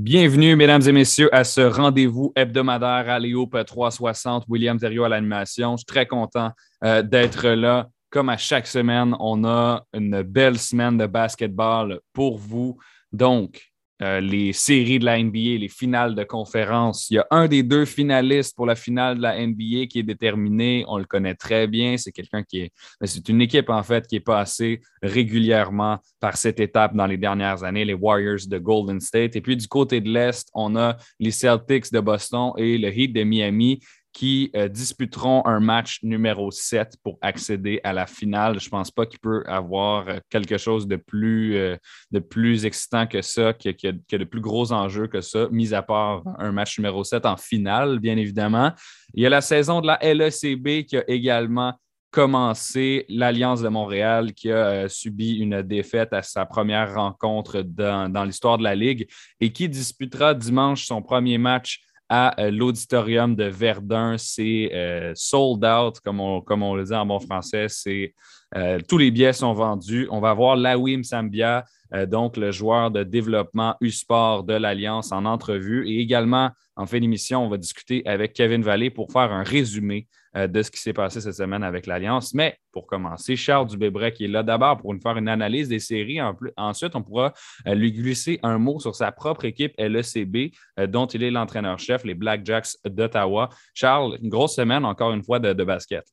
Bienvenue, mesdames et messieurs, à ce rendez-vous hebdomadaire à Léo 360. William Thériault à l'animation. Je suis très content euh, d'être là. Comme à chaque semaine, on a une belle semaine de basketball pour vous. Donc, euh, les séries de la NBA, les finales de conférence. Il y a un des deux finalistes pour la finale de la NBA qui est déterminé. On le connaît très bien. C'est quelqu'un qui est. C'est une équipe, en fait, qui est passée régulièrement par cette étape dans les dernières années, les Warriors de Golden State. Et puis, du côté de l'Est, on a les Celtics de Boston et le Heat de Miami qui euh, disputeront un match numéro 7 pour accéder à la finale. Je ne pense pas qu'il peut avoir euh, quelque chose de plus, euh, de plus excitant que ça, qui a, de plus gros enjeux que ça, mis à part un match numéro 7 en finale, bien évidemment. Il y a la saison de la LECB qui a également commencé l'Alliance de Montréal qui a subi une défaite à sa première rencontre dans, dans l'histoire de la Ligue et qui disputera dimanche son premier match à euh, l'auditorium de Verdun. C'est euh, sold out, comme on, comme on le dit en bon français. C'est, euh, tous les billets sont vendus. On va voir Lawim Sambia, donc le joueur de développement U-Sport de l'Alliance, en entrevue. Et également, en fin d'émission, on va discuter avec Kevin Vallée pour faire un résumé de ce qui s'est passé cette semaine avec l'Alliance. Mais pour commencer, Charles Dubébret qui est là d'abord pour nous faire une analyse des séries. ensuite, on pourra euh, lui glisser un mot sur sa propre équipe LECB, euh, dont il est l'entraîneur-chef, les Blackjacks d'Ottawa. Charles, une grosse semaine encore une fois de basket.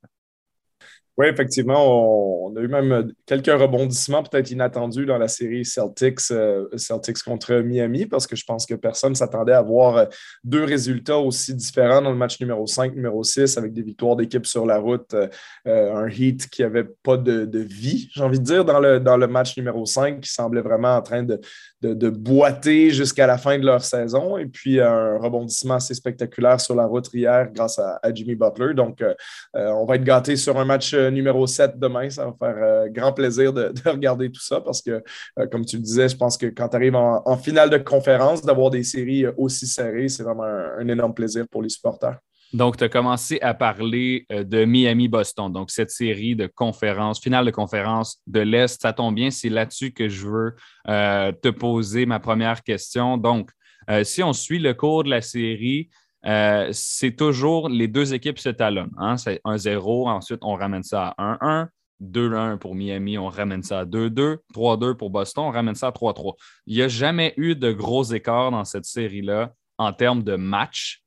Oui, effectivement, on, a eu même quelques rebondissements peut-être inattendus dans la série Celtics, euh, Celtics contre Miami, parce que je pense que personne ne s'attendait à voir euh, deux résultats aussi différents dans le match numéro 5, numéro 6, avec des victoires d'équipe sur la route, euh, un Heat qui n'avait pas de, vie, j'ai envie de dire, dans le, dans le match numéro 5, qui semblait vraiment en train de, de, boiter jusqu'à la fin de leur saison, et puis un rebondissement assez spectaculaire sur la route hier grâce à, Jimmy Butler. Donc, on va être gâtés sur un match numéro 7 demain. Ça va faire euh, grand plaisir de, regarder tout ça parce que, euh, comme tu le disais, je pense que quand tu arrives en, finale de conférence, d'avoir des séries euh, aussi serrées, c'est vraiment un, énorme plaisir pour les supporters. Donc, tu as commencé à parler de Miami-Boston. Donc, cette série de conférences, finale de conférence de l'Est, ça tombe bien. C'est là-dessus que je veux te poser ma première question. Donc, si on suit le cours de la série, euh, c'est toujours les deux équipes se talonnent. Hein? C'est 1-0, ensuite on ramène ça à 1-1. 2-1 pour Miami, on ramène ça à 2-2. 3-2 pour Boston, on ramène ça à 3-3. Il n'y a jamais eu de gros écarts dans cette série-là en termes de matchs.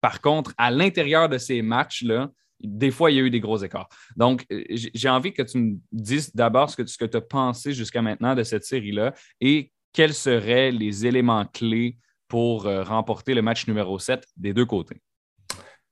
Par contre, à l'intérieur de ces matchs-là, des fois, il y a eu des gros écarts. Donc, euh, j'ai envie que tu me dises d'abord ce que, ce que tu as pensé jusqu'à maintenant de cette série-là et quels seraient les éléments clés pour euh, remporter le match numéro 7 des deux côtés?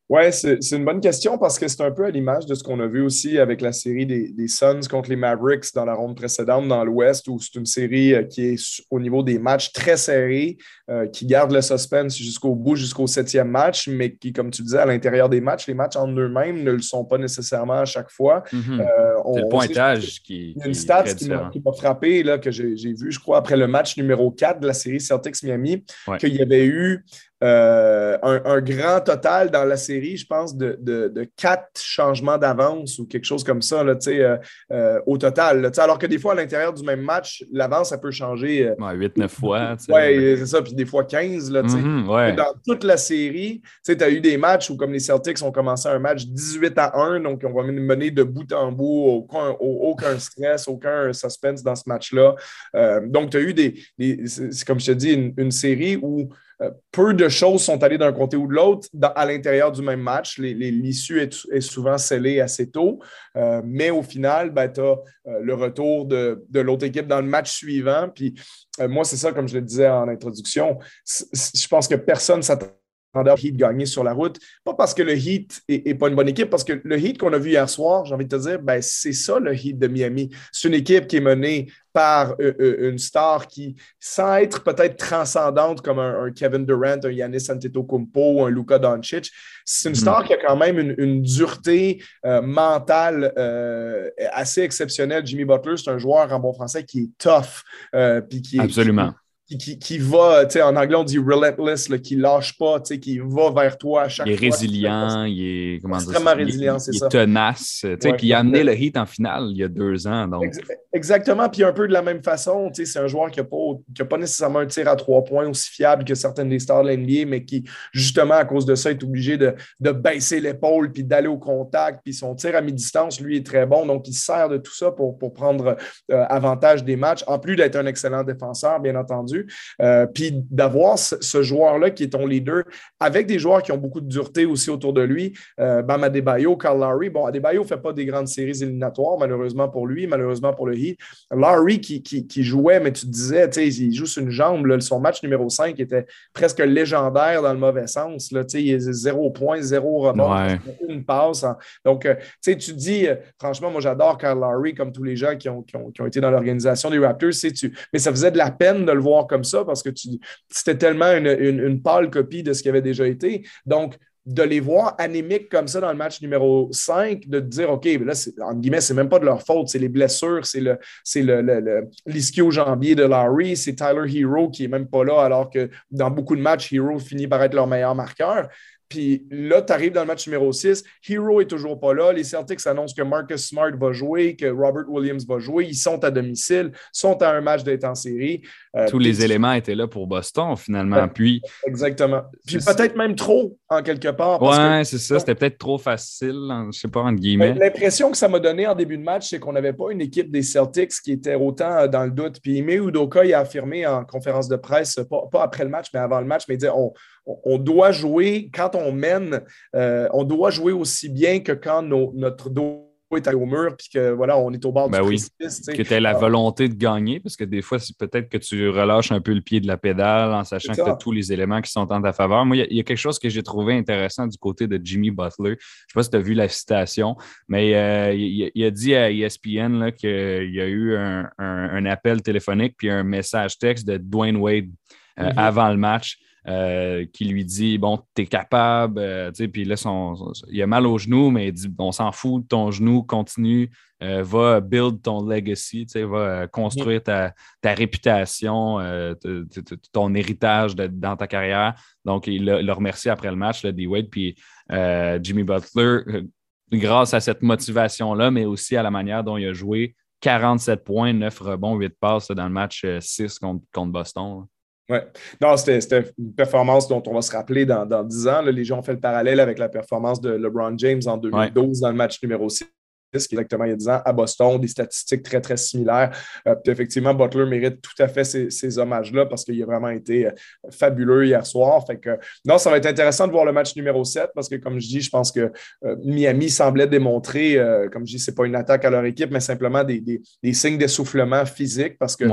Oui, c'est une bonne question parce que c'est un peu à l'image de ce qu'on a vu aussi avec la série des, Suns contre les Mavericks dans la ronde précédente dans l'Ouest, où c'est une série euh, qui est au niveau des matchs très serrés, euh, qui garde le suspense jusqu'au bout, jusqu'au septième match, mais qui, comme tu disais, à l'intérieur des matchs, les matchs en eux-mêmes ne le sont pas nécessairement à chaque fois. C'est le pointage qui. Il y a une stat qui m'a frappé, là, que j'ai vu, je crois, après le match numéro 4 de la série Celtics-Miami, qu'il y avait eu euh, un, grand total dans la série, je pense, de, quatre changements d'avance ou quelque chose comme ça là, euh, euh, au total. alors que des fois, à l'intérieur du même match, l'avance, ça peut changer. 8-9 fois. Oui, c'est ça. Puis des fois 15. Là, mm-hmm, Dans toute la série, tu as eu des matchs où, comme les Celtics ont commencé un match 18 à 1, donc on va mener de bout en bout, aucun, aucun stress, aucun suspense dans ce match-là. donc, tu as eu des, comme je te dis, une série où euh, peu de choses sont allées d'un côté ou de l'autre à l'intérieur du même match. L'issue est, souvent scellée assez tôt, euh, mais au final, ben, tu as euh, le retour de, l'autre équipe dans le match suivant. Puis moi, c'est ça, comme je le disais en introduction, je pense que personne s'attend Heat gagner sur la route. Pas parce que le Heat n'est pas une bonne équipe, parce que le Heat qu'on a vu hier soir, j'ai envie de te dire, ben, c'est ça le Heat de Miami. C'est une équipe qui est menée par euh, euh, une star qui, sans être peut-être transcendante comme un, Kevin Durant, un Yanis Antetokounmpo, un Luka Doncic, c'est une hmm. star qui a quand même une, dureté euh, mentale assez exceptionnelle. Jimmy Butler, c'est un joueur en bon français qui est tough. Absolument qui, qui, va, en anglais, on dit relentless, là, qui lâche pas, qui va vers toi à chaque fois. Il est résilient, il est comment extrêmement résilient, c'est ça. Il est tenace, puis il a amené le Heat en finale il y a deux ans. Donc. Exactement, puis un peu de la même façon, c'est un joueur qui n'a pas, pas nécessairement un tir à trois points aussi fiable que certaines des stars de l'NBA, mais qui, justement, à cause de ça, est obligé de, de baisser l'épaule puis d'aller au contact, puis son tir à mi-distance, lui, est très bon, donc il sert de tout ça pour, pour prendre euh, avantage des matchs, en plus d'être un excellent défenseur, bien entendu. Euh, puis d'avoir ce, joueur-là qui est ton leader avec des joueurs qui ont beaucoup de dureté aussi autour de lui. Euh, Bam Adebayo, Carl Lowry. Bon, Adebayo ne fait pas des grandes séries éliminatoires, malheureusement pour lui, malheureusement pour le Heat. Lowry qui, qui, jouait, mais tu te disais, il joue sur une jambe. son match numéro 5 était presque légendaire dans le mauvais sens. Là, il est zéro point, zéro rebond, une passe. Donc, euh, tu te dis, franchement, moi j'adore Carl Lowry comme tous les gens qui ont, qui ont, qui ont été dans l'organisation des Raptors. Tu, mais ça faisait de la peine de le voir comme ça parce que c'était tellement une, pâle copie de ce qui avait déjà été. Donc, de les voir anémiques comme ça dans le match numéro 5, de dire, OK, là, en guillemets, c'est même pas de leur faute, c'est les blessures, c'est le, l'ischio-jambier de Larry, c'est Tyler Hero qui est même pas là, alors que dans beaucoup de matchs, Hero finit par être leur meilleur marqueur. Puis là, tu arrives dans le match numéro 6. Hero est toujours pas là. Les Celtics annoncent que Marcus Smart va jouer, que Robert Williams va jouer. Ils sont à domicile, sont à un match d'être en série. Euh, Tous les éléments étaient là pour Boston, finalement. puis, exactement. Puis peut-être même trop, en quelque part. Oui, c'est ça. C'était peut-être trop facile, je sais pas, entre guillemets. L'impression que ça m'a donné en début de match, c'est qu'on n'avait pas une équipe des Celtics qui était autant euh, dans le doute. Puis Ime Udoka, il a affirmé en conférence de presse, pas, après le match, mais avant le match, mais il disait on, on doit jouer, quand on mène, euh, on doit jouer aussi bien que quand notre dos est au mur puis que voilà, on est au bord ben du oui. précipice. Que tu as la ah. volonté de gagner, parce que des fois, c'est peut-être que tu relâches un peu le pied de la pédale en sachant que tu as tous les éléments qui sont en ta faveur. Moi, il y, a quelque chose que j'ai trouvé intéressant du côté de Jimmy Butler. Je ne sais pas si tu as vu la citation, mais euh, il, a dit à ESPN qu'il y a eu un, appel téléphonique puis un message texte de Dwayne Wade euh, mm-hmm. avant le match. Euh, qui lui dit Bon, tu es capable, euh, puis là, il a mal au genou, mais il dit On s'en fout ton genou, continue, euh, va build ton legacy, va construire ta, réputation, ton héritage dans ta carrière. Donc, il l'a remercié après le match, D-Wade, puis Jimmy Butler, grâce à cette motivation-là, mais aussi à la manière dont il a joué. 47 points, 9 rebonds, 8 passes dans le match 6 contre, contre Boston. Oui. Non, c'était une performance dont on va se rappeler dans, dans 10 ans. les gens ont fait le parallèle avec la performance de LeBron James en 2012 dans le match numéro 6 qui exactement il y a 10 ans, à Boston, des statistiques très, très similaires. Euh, effectivement, Butler mérite tout à fait ces, hommages-là parce qu'il a vraiment été euh, fabuleux hier soir. Fait que, non, ça va être intéressant de voir le match numéro 7 parce que, comme je dis, je pense que euh, Miami semblait démontrer, comme je dis, ce n'est pas une attaque à leur équipe, mais simplement des, signes d'essoufflement physique parce que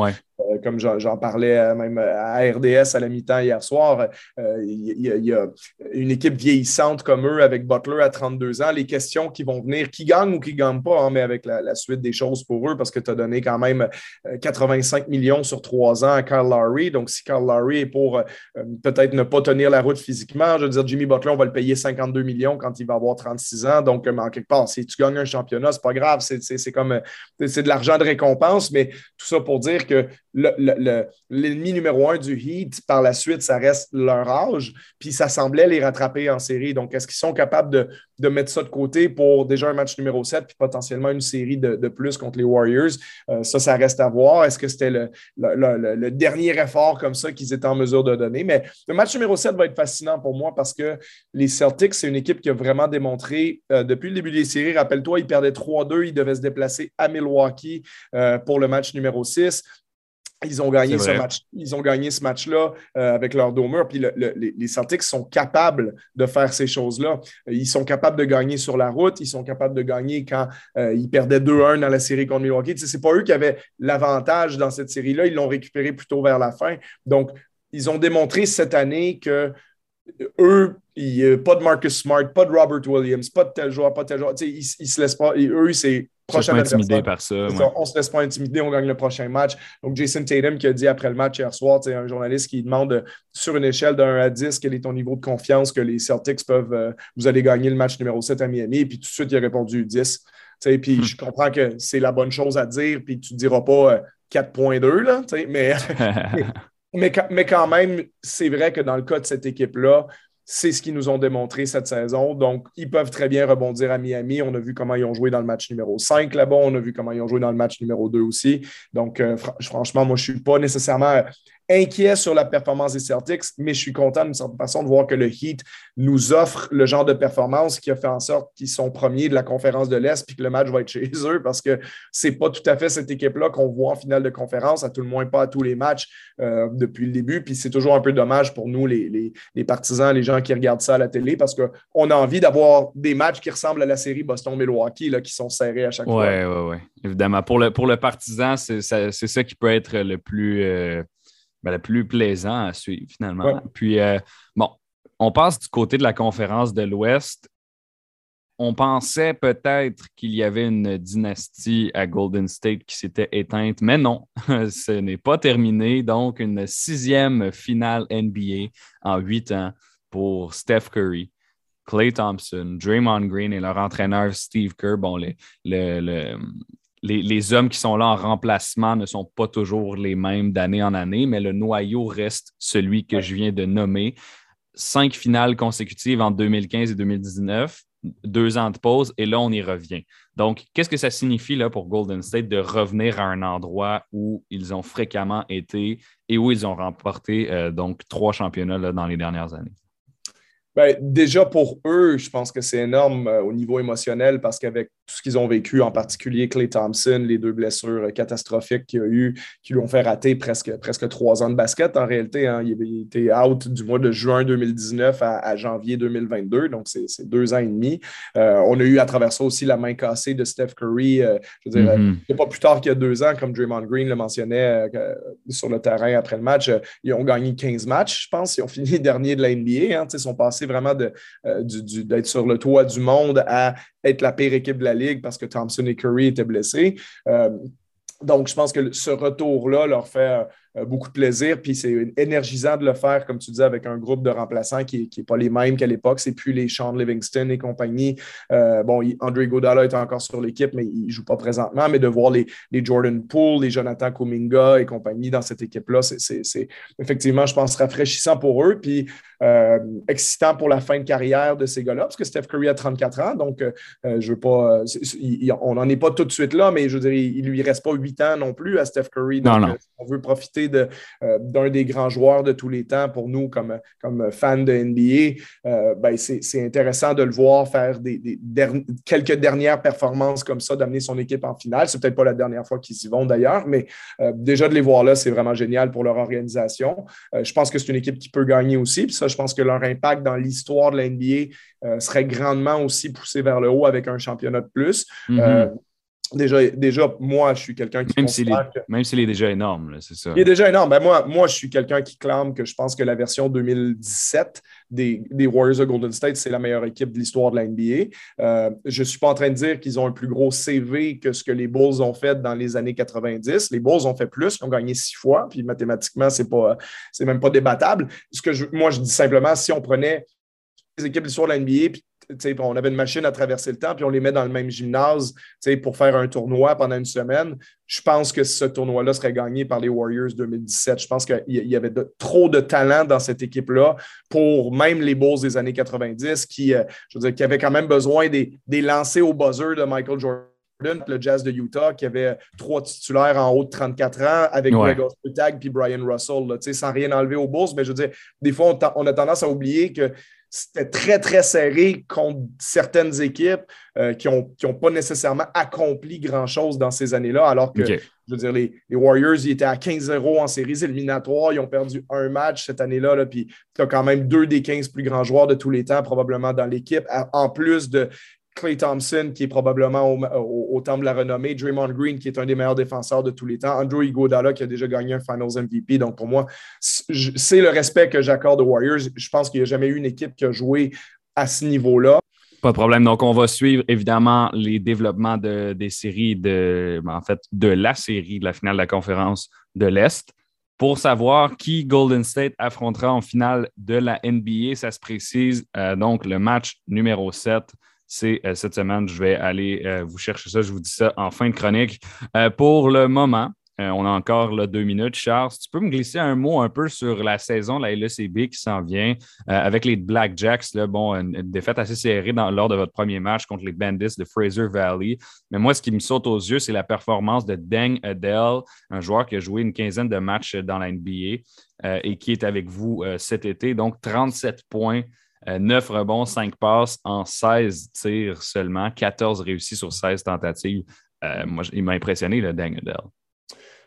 comme j'en parlais euh, même à RDS à la mi-temps hier soir, euh, il y, a une équipe vieillissante comme eux avec Butler à 32 ans. Les questions qui vont venir, qui gagnent ou qui ne gagnent pas, hein, mais avec la, suite des choses pour eux, parce que tu as donné quand même 85 millions sur trois ans à Carl Lowry. Donc, si Carl Lowry est pour peut-être ne pas tenir la route physiquement, je veux dire, Jimmy Butler, on va le payer 52 millions quand il va avoir 36 ans. Donc, en quelque part, si tu gagnes un championnat, c'est pas grave. C'est comme c'est de l'argent de récompense, mais tout ça pour dire que l'ennemi numéro un du Heat, par la suite, ça reste leur âge, puis ça semblait les rattraper en série. Donc, est-ce qu'ils sont capables de, mettre ça de côté pour déjà un match numéro 7, puis potentiellement une série de, plus contre les Warriors? Euh, ça, ça reste à voir. Est-ce que c'était le, dernier effort comme ça qu'ils étaient en mesure de donner? Mais le match numéro 7 va être fascinant pour moi parce que les Celtics, c'est une équipe qui a vraiment démontré euh, depuis le début des séries. Rappelle-toi, ils perdaient 3-2, ils devaient se déplacer à Milwaukee euh, pour le match numéro 6. Ils ont gagné ce match. Ils ont gagné ce match-là euh, avec leur domer. Puis les, Celtics sont capables de faire ces choses-là. Ils sont capables de gagner sur la route. Ils sont capables de gagner quand euh, ils perdaient 2-1 dans la série contre Milwaukee. Ce n'est pas eux qui avaient l'avantage dans cette série-là. Ils l'ont récupéré plutôt vers la fin. Donc, ils ont démontré cette année que eux, pas de Marcus Smart, pas de Robert Williams, pas de tel joueur, pas de tel joueur. Ils, ils se laissent pas. eux, c'est prochain intimidé par ça. On ne se laisse pas intimider, on gagne le prochain match. Donc, Jason Tatum qui a dit après le match hier soir, un journaliste qui demande sur une échelle de 1 à 10, quel est ton niveau de confiance que les Celtics peuvent, euh, vous allez gagner le match numéro 7 à Miami. Et puis tout de suite, il a répondu 10. Puis hmm. je comprends que c'est la bonne chose à dire, puis tu ne diras pas 4.2, euh, là, mais Mais, mais quand même, c'est vrai que dans le cas de cette équipe-là, c'est ce qu'ils nous ont démontré cette saison. Donc, ils peuvent très bien rebondir à Miami. On a vu comment ils ont joué dans le match numéro 5 là-bas. On a vu comment ils ont joué dans le match numéro 2 aussi. Donc, euh, franchement, moi, je ne suis pas nécessairement inquiet sur la performance des Celtics, mais je suis content d'une certaine façon de voir que le Heat nous offre le genre de performance qui a fait en sorte qu'ils sont premiers de la conférence de l'Est puis que le match va être chez eux parce que c'est pas tout à fait cette équipe-là qu'on voit en finale de conférence, à tout le moins pas à tous les matchs euh, depuis le début. Puis c'est toujours un peu dommage pour nous, les, partisans, les gens qui regardent ça à la télé, parce qu'on a envie d'avoir des matchs qui ressemblent à la série Boston-Milwaukee, qui sont serrés à chaque fois. Oui, oui, oui. Évidemment. Pour le, pour le partisan, c'est ça, qui peut être le plus. Euh, ben, le plus plaisant à suivre, finalement. Puis, euh, bon, on passe du côté de la conférence de l'Ouest. On pensait peut-être qu'il y avait une dynastie à Golden State qui s'était éteinte, mais non, ce n'est pas terminé. Donc, une sixième finale NBA en huit ans pour Steph Curry, Clay Thompson, Draymond Green et leur entraîneur Steve Kerr. Bon, le, le, les, hommes qui sont là en remplacement ne sont pas toujours les mêmes d'année en année, mais le noyau reste celui que je viens de nommer. Cinq finales consécutives en 2015 et 2019, deux ans de pause, et là, on y revient. Donc, qu'est-ce que ça signifie là, pour Golden State de revenir à un endroit où ils ont fréquemment été et où ils ont remporté euh, donc trois championnats dans les dernières années? Ben, déjà pour eux, je pense que c'est énorme euh, au niveau émotionnel parce qu'avec tout ce qu'ils ont vécu, en particulier Clay Thompson, les deux blessures catastrophiques qu'il a eu, qui lui ont fait rater presque, presque trois ans de basket en réalité. Hein. il, était out du mois de juin 2019 à, janvier 2022, donc c'est deux ans et demi. Euh, on a eu à travers ça aussi la main cassée de Steph Curry. Euh, je veux dire, mm-hmm. pas plus tard qu'il y a deux ans, comme Draymond Green le mentionnait sur le terrain après le match. ils ont gagné 15 matchs, je pense. Ils ont fini dernier de la NBA. Hein. ils sont passés vraiment d'être sur le toit du monde à être la pire équipe de la ligue parce que Thompson et Curry étaient blessés. Euh, donc, je pense que ce retour-là leur fait euh, beaucoup de plaisir. Puis c'est énergisant de le faire, comme tu disais, avec un groupe de remplaçants qui n'est pas les mêmes qu'à l'époque. C'est plus les Sean Livingston et compagnie. Euh, bon, André Godala est encore sur l'équipe, mais il ne joue pas présentement. Mais de voir les, les Jordan Poole, les Jonathan Kuminga et compagnie dans cette équipe-là, c'est effectivement, je pense, rafraîchissant pour eux. Puis euh, excitant pour la fin de carrière de ces gars-là, parce que Steph Curry a 34 ans. Donc, je veux pas. on n'en est pas tout de suite là, mais je veux dire, il ne lui reste pas huit ans non plus à Steph Curry. Donc, non, non. on veut profiter euh, d'un des grands joueurs de tous les temps pour nous comme, comme fans de NBA, euh, ben c'est intéressant de le voir faire des, quelques dernières performances comme ça, d'amener son équipe en finale. C'est peut-être pas la dernière fois qu'ils y vont d'ailleurs, mais euh, déjà de les voir là, c'est vraiment génial pour leur organisation. je pense que c'est une équipe qui peut gagner aussi. Puis ça, je pense que leur impact dans l'histoire de la NBA serait grandement aussi poussé vers le haut avec un championnat de plus. Mm-hmm. Déjà, déjà, moi, je suis quelqu'un qui. Même s'il est, déjà énorme, c'est ça. Il est déjà énorme. Ben, moi, moi, je suis quelqu'un qui clame que je pense que la version 2017 des, des Warriors of Golden State, c'est la meilleure équipe de l'histoire de la NBA. Euh, je ne suis pas en train de dire qu'ils ont un plus gros CV que ce que les Bulls ont fait dans les années 90. Les Bulls ont fait plus, ils ont gagné six fois, puis mathématiquement, ce n'est même pas débattable. Ce que je, moi, je dis simplement, si on prenait les équipes de l'histoire de la NBA, puis on avait une machine à traverser le temps, puis on les met dans le même gymnase pour faire un tournoi pendant une semaine. Je pense que ce tournoi-là serait gagné par les Warriors 2017. Je pense qu'il y avait trop de talent dans cette équipe-là pour même les Bulls des années 90 qui, euh, je veux dire, qui avaient quand même besoin des, des lancers au buzzer de Michael Jordan le Jazz de Utah, qui avait trois titulaires en haut de 34 ans avec ouais. Greg Ostertag puis Brian Russell, là, sans rien enlever aux Bulls. Mais je veux dire, des fois, on, a tendance à oublier que c'était très, très serré contre certaines équipes euh, qui n'ont ont pas nécessairement accompli grand-chose dans ces années-là, alors que, je veux dire, les, Warriors, ils étaient à 15-0 en séries éliminatoires, ils ont perdu un match cette année-là, là, puis tu as quand même deux des 15 plus grands joueurs de tous les temps, probablement dans l'équipe, en plus de Clay Thompson, qui est probablement au, temps de la renommée, Draymond Green, qui est un des meilleurs défenseurs de tous les temps, Andrew Iguodala, qui a déjà gagné un Finals MVP. Donc, pour moi, c'est le respect que j'accorde aux Warriors. Je pense qu'il n'y a jamais eu une équipe qui a joué à ce niveau-là. Pas de problème. Donc, on va suivre évidemment les développements de, des séries, de, en fait, de la série de la finale de la conférence de l'Est. Pour savoir qui Golden State affrontera en finale de la NBA, ça se précise. Euh, donc, le match numéro 7 euh, cette semaine. Je vais aller euh, vous chercher ça. Je vous dis ça en fin de chronique. Euh, pour le moment, on a encore deux minutes. Charles, tu peux me glisser un mot un peu sur la saison de la LECB qui s'en vient avec les Blackjacks. Là, bon, une, défaite assez serrée lors de votre premier match contre les Bandits de Fraser Valley. Mais moi, ce qui me saute aux yeux, c'est la performance de Deng Adele, un joueur qui a joué une quinzaine de matchs dans la NBA et qui est avec vous cet été. Donc, 37 points. 9 rebonds, 5 passes en 16 tirs seulement, 14 réussis sur 16 tentatives. moi, il m'a impressionné, le Deng Adele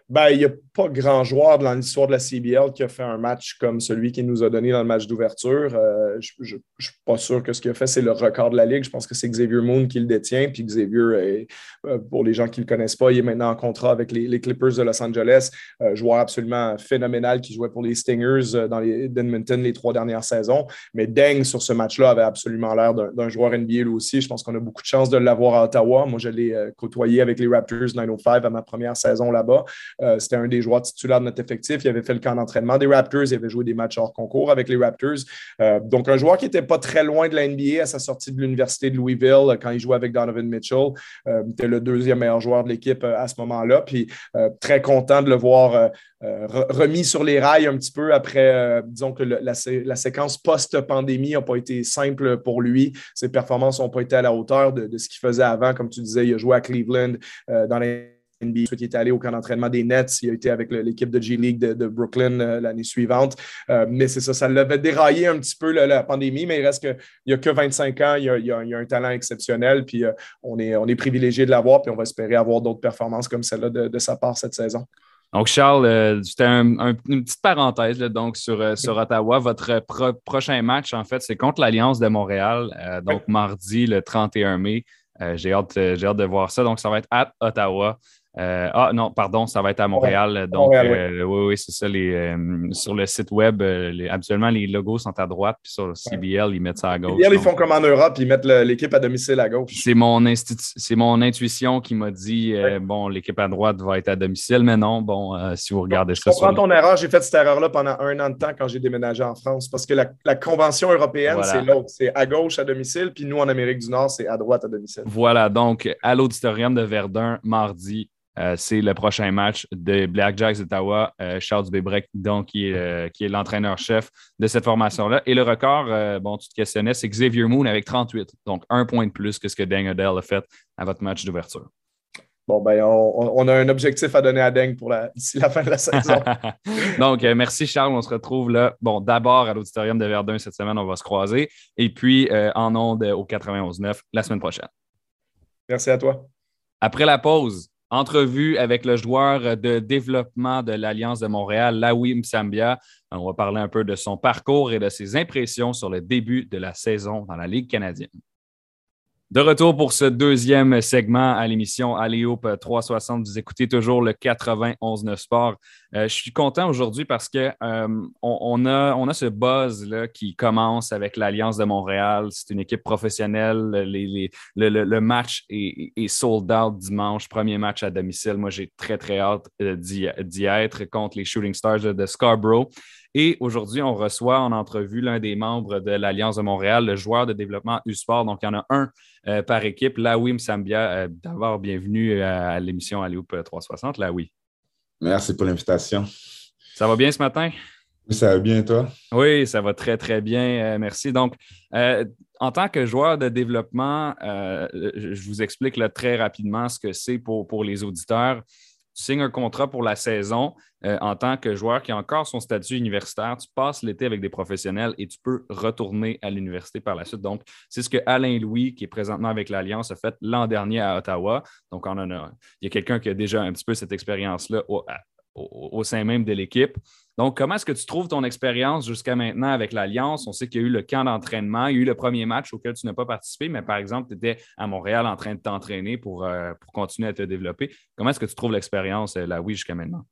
ben, il n'y a pas grand joueur dans l'histoire de la CBL qui a fait un match comme celui qu'il nous a donné dans le match d'ouverture. Euh, je ne suis pas sûr que ce qu'il a fait, c'est le record de la Ligue. Je pense que c'est Xavier Moon qui le détient. Puis Xavier, euh, pour les gens qui ne le connaissent pas, il est maintenant en contrat avec les, Clippers de Los Angeles. Euh, joueur absolument phénoménal qui jouait pour les Stingers dans les d'Edmonton les trois dernières saisons. Mais Deng, sur ce match-là, avait absolument l'air d'un joueur NBA lui aussi. Je pense qu'on a beaucoup de chance de l'avoir à Ottawa. Moi, je l'ai côtoyé avec les Raptors 905 à ma première saison là-bas. Euh, c'était un des joueurs titulaires de notre effectif. Il avait fait le camp d'entraînement des Raptors. Il avait joué des matchs hors concours avec les Raptors. Euh, donc, un joueur qui n'était pas très loin de la NBA à sa sortie de l'Université de Louisville euh, quand il jouait avec Donovan Mitchell. il était le deuxième meilleur joueur de l'équipe à ce moment-là. Puis, très content de le voir remis sur les rails un petit peu après, disons que la, séquence post-pandémie n'a pas été simple pour lui. Ses performances n'ont pas été à la hauteur de, de ce qu'il faisait avant. Comme tu disais, il a joué à Cleveland dans les NBA, qui est allé au camp d'entraînement des Nets. Il a été avec l'équipe de G-League de, Brooklyn euh, l'année suivante. Euh, mais c'est ça, ça l'avait déraillé un petit peu la pandémie, mais il reste qu'il n'y a que 25 ans, il y a, a, un talent exceptionnel, puis euh, on, est, on est privilégié de l'avoir, puis on va espérer avoir d'autres performances comme celle-là de, sa part cette saison. Donc, Charles, c'était une petite parenthèse donc, sur, sur Ottawa. Votre prochain match, en fait, c'est contre l'Alliance de Montréal, donc mardi le 31 mai. j'ai hâte, hâte de voir ça. Donc, ça va être à Ottawa. Euh, ah non, pardon, ça va être à Montréal. Donc, euh, oui, oui, c'est ça. Euh, sur le site web, habituellement, les logos sont à droite, puis sur le CBL, ils mettent ça à gauche. CBL, ils font comme en Europe, ils mettent l'équipe à domicile à gauche. C'est mon, mon intuition qui m'a dit, bon, l'équipe à droite va être à domicile, mais non, bon, si vous regardez ça. Je comprends ton erreur. J'ai fait cette erreur-là pendant un an de temps quand j'ai déménagé en France, parce que la, convention européenne, c'est l'autre. C'est à gauche à domicile, puis nous, en Amérique du Nord, c'est à droite à domicile. Voilà, donc à l'auditorium de Verdun, mardi, euh, c'est le prochain match de Black Jacks d'Ottawa, euh, Charles Bebrec, donc, qui est, euh, est l'entraîneur-chef de cette formation-là. Et le record, bon, tu te questionnais, c'est Xavier Moon avec 38, donc un point de plus que ce que Deng Adele a fait à votre match d'ouverture. Bon, ben, on, a un objectif à donner à Deng pour d'ici la fin de la saison. donc, merci Charles. On se retrouve là. Bon, d'abord à l'Auditorium de Verdun cette semaine, on va se croiser. Et puis en ondes au 91.9 la semaine prochaine. Merci à toi. Après la pause, Entrevue avec le joueur de développement de l'Alliance de Montréal, Lawi Msambia. On va parler un peu de son parcours et de ses impressions sur le début de la saison dans la Ligue canadienne. De retour pour ce deuxième segment à l'émission Aléop 360. Vous écoutez toujours le 91.9 Sport. Euh, je suis content aujourd'hui parce qu'on euh, on a, on a ce buzz-là qui commence avec l'Alliance de Montréal. C'est une équipe professionnelle. le, match est, sold out dimanche, premier match à domicile. Moi, j'ai très, très hâte euh, d'y être contre les Shooting Stars de Scarborough. Et aujourd'hui, on reçoit en entrevue l'un des membres de l'Alliance de Montréal, le joueur de développement U-Sport. Donc, il y en a un euh, par équipe. Lawim Sambia, euh, d'abord, bienvenue à, l'émission Alioop 360. oui. Merci pour l'invitation. Ça va bien ce matin? Oui, ça va bien, toi? Oui, ça va très, très bien. Euh, merci. Donc, en tant que joueur de développement, je vous explique très rapidement ce que c'est pour, pour les auditeurs signes un contrat pour la saison euh, en tant que joueur qui a encore son statut universitaire. Tu passes l'été avec des professionnels et tu peux retourner à l'université par la suite. Donc, c'est ce que Alain Louis, qui est présentement avec l'Alliance, a fait l'an dernier à Ottawa. Donc, on a, il y a quelqu'un qui a déjà un petit peu cette expérience-là au sein même de l'équipe. Donc, comment est-ce que tu trouves ton expérience jusqu'à maintenant avec l'Alliance? On sait qu'il y a eu le camp d'entraînement, il y a eu le premier match auquel tu n'as pas participé, mais par exemple, tu étais à Montréal en train de t'entraîner pour, euh, pour continuer à te développer. Comment est-ce que tu trouves l'expérience, euh, là, oui, jusqu'à maintenant?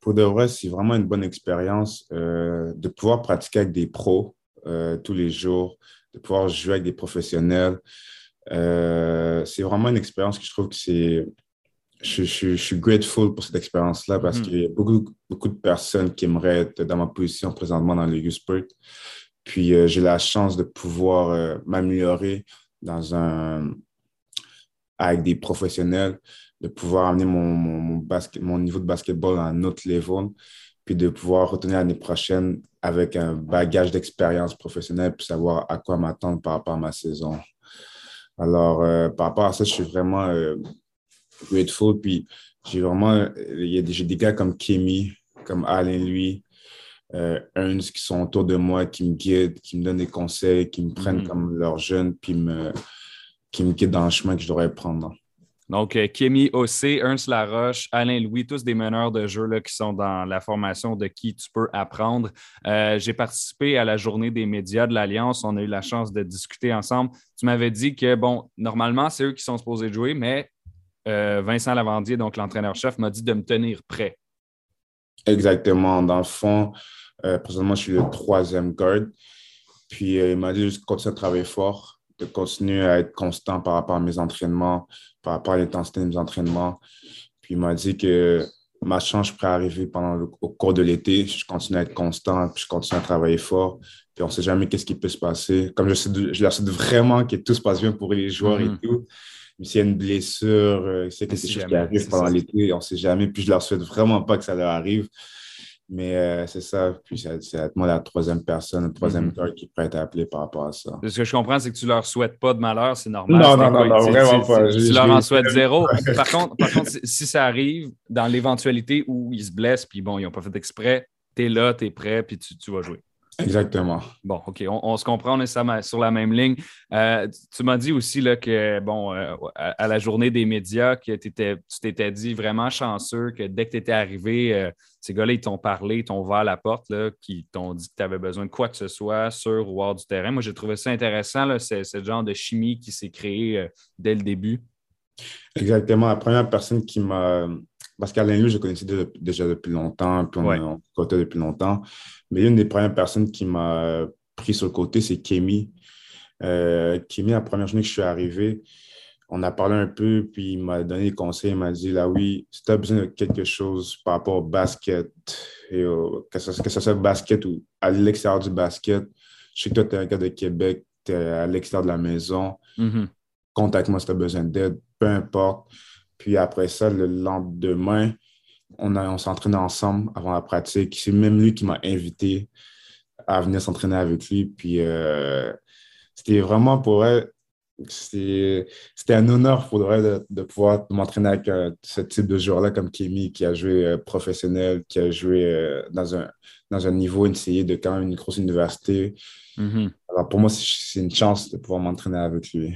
Pour de vrai, c'est vraiment une bonne expérience euh, de pouvoir pratiquer avec des pros tous les jours, de pouvoir jouer avec des professionnels. c'est vraiment une expérience que je trouve que c'est je, suis grateful pour cette expérience-là parce mhm. qu'il y a beaucoup, beaucoup de personnes qui aimeraient être dans ma position présentement dans le U-Sport. Puis euh, j'ai la chance de pouvoir euh, m'améliorer dans un avec des professionnels. de pouvoir amener mon, mon, basket, mon niveau de basketball à un autre level, puis de pouvoir retourner l'année prochaine avec un bagage d'expérience professionnelle, puis savoir à quoi m'attendre par rapport à ma saison. Alors, euh, par rapport à ça, je suis vraiment grateful. Puis, j'ai vraiment, il y a des, des gars comme Kimi, comme Alain lui, euh, Ernst qui sont autour de moi, qui me guident, qui me donnent des conseils, qui me prennent mm. comme leurs jeunes, puis me, qui me guident dans le chemin que je devrais prendre. Donc, euh, Kémy Ossé, Ernst Laroche, Alain Louis, tous des meneurs de jeu là, qui sont dans la formation de qui tu peux apprendre. Euh, j'ai participé à la journée des médias de l'Alliance. On a eu la chance de discuter ensemble. Tu m'avais dit que, bon, normalement, c'est eux qui sont supposés jouer, mais euh, Vincent Lavandier, donc l'entraîneur-chef, m'a dit de me tenir prêt. Exactement. Dans le fond, présentement, je suis le troisième guard. Puis, il m'a dit de continuer à travailler fort, de continuer à être constant par rapport à mes entraînements, par rapport à l'intensité de mes entraînements. Puis il m'a dit que ma chance pourrait arriver pendant le, au cours de l'été. Je continue à être constant, puis je continue à travailler fort. Puis on ne sait jamais qu'est-ce qui peut se passer. Comme je, sais, je leur souhaite vraiment que tout se passe bien pour les joueurs et mm-hmm. tout. Mais s'il y a une blessure, euh, c'est quelque chose qui arrive pendant l'été, on ne sait jamais. Puis je leur souhaite vraiment pas que ça leur arrive. Mais euh, c'est ça. Puis c'est moi la troisième personne, le troisième mm qui pourrait être appelé par rapport à ça. Ce que je comprends, c'est que tu leur souhaites pas de malheur, c'est normal. Non, non, non, vraiment pas. Tu leur en souhaites zéro. par contre, par contre si, ça arrive dans l'éventualité où ils se blessent, puis bon, ils n'ont pas fait exprès, tu es là, tu es prêt, puis tu, tu vas jouer. Exactement. Bon, OK, on, se comprend, on est sur la même ligne. Euh, tu m'as dit aussi là, que, bon, euh, à, la journée des médias, que tu t'étais dit vraiment chanceux que dès que tu étais arrivé, euh, ces gars-là, ils t'ont parlé, ils t'ont ouvert la porte, là, qui t'ont dit que tu avais besoin de quoi que ce soit sur ou hors du terrain. Moi, j'ai trouvé ça intéressant, ce genre de chimie qui s'est créée dès le début. Exactement. La première personne qui m'a parce qu'Alain Louis, je connaissais déjà depuis longtemps, puis on est en côté depuis longtemps. Mais une des premières personnes qui m'a pris sur le côté, c'est Kémy. Euh, Kémy, la première journée que je suis arrivé, on a parlé un peu, puis il m'a donné des conseils. Il m'a dit là, oui, si tu as besoin de quelque chose par rapport au basket, et que, ce, soit basket ou à l'extérieur du basket, je sais que toi, tu es un gars de Québec, tu es à l'extérieur de la maison. Mm-hmm. Contacte-moi si tu as besoin d'aide, peu importe. Puis après ça, le lendemain, on, on s'entraînait ensemble avant la pratique. C'est même lui qui m'a invité à venir s'entraîner avec lui. Puis euh, c'était vraiment pour elle, c'était un honneur pour elle de, pouvoir m'entraîner avec euh, ce type de joueur-là comme Kémy, qui a joué euh, professionnel, qui a joué dans, un, dans un niveau NCA de quand même une grosse université. Mm-hmm. Alors pour moi, c'est une chance de pouvoir m'entraîner avec lui.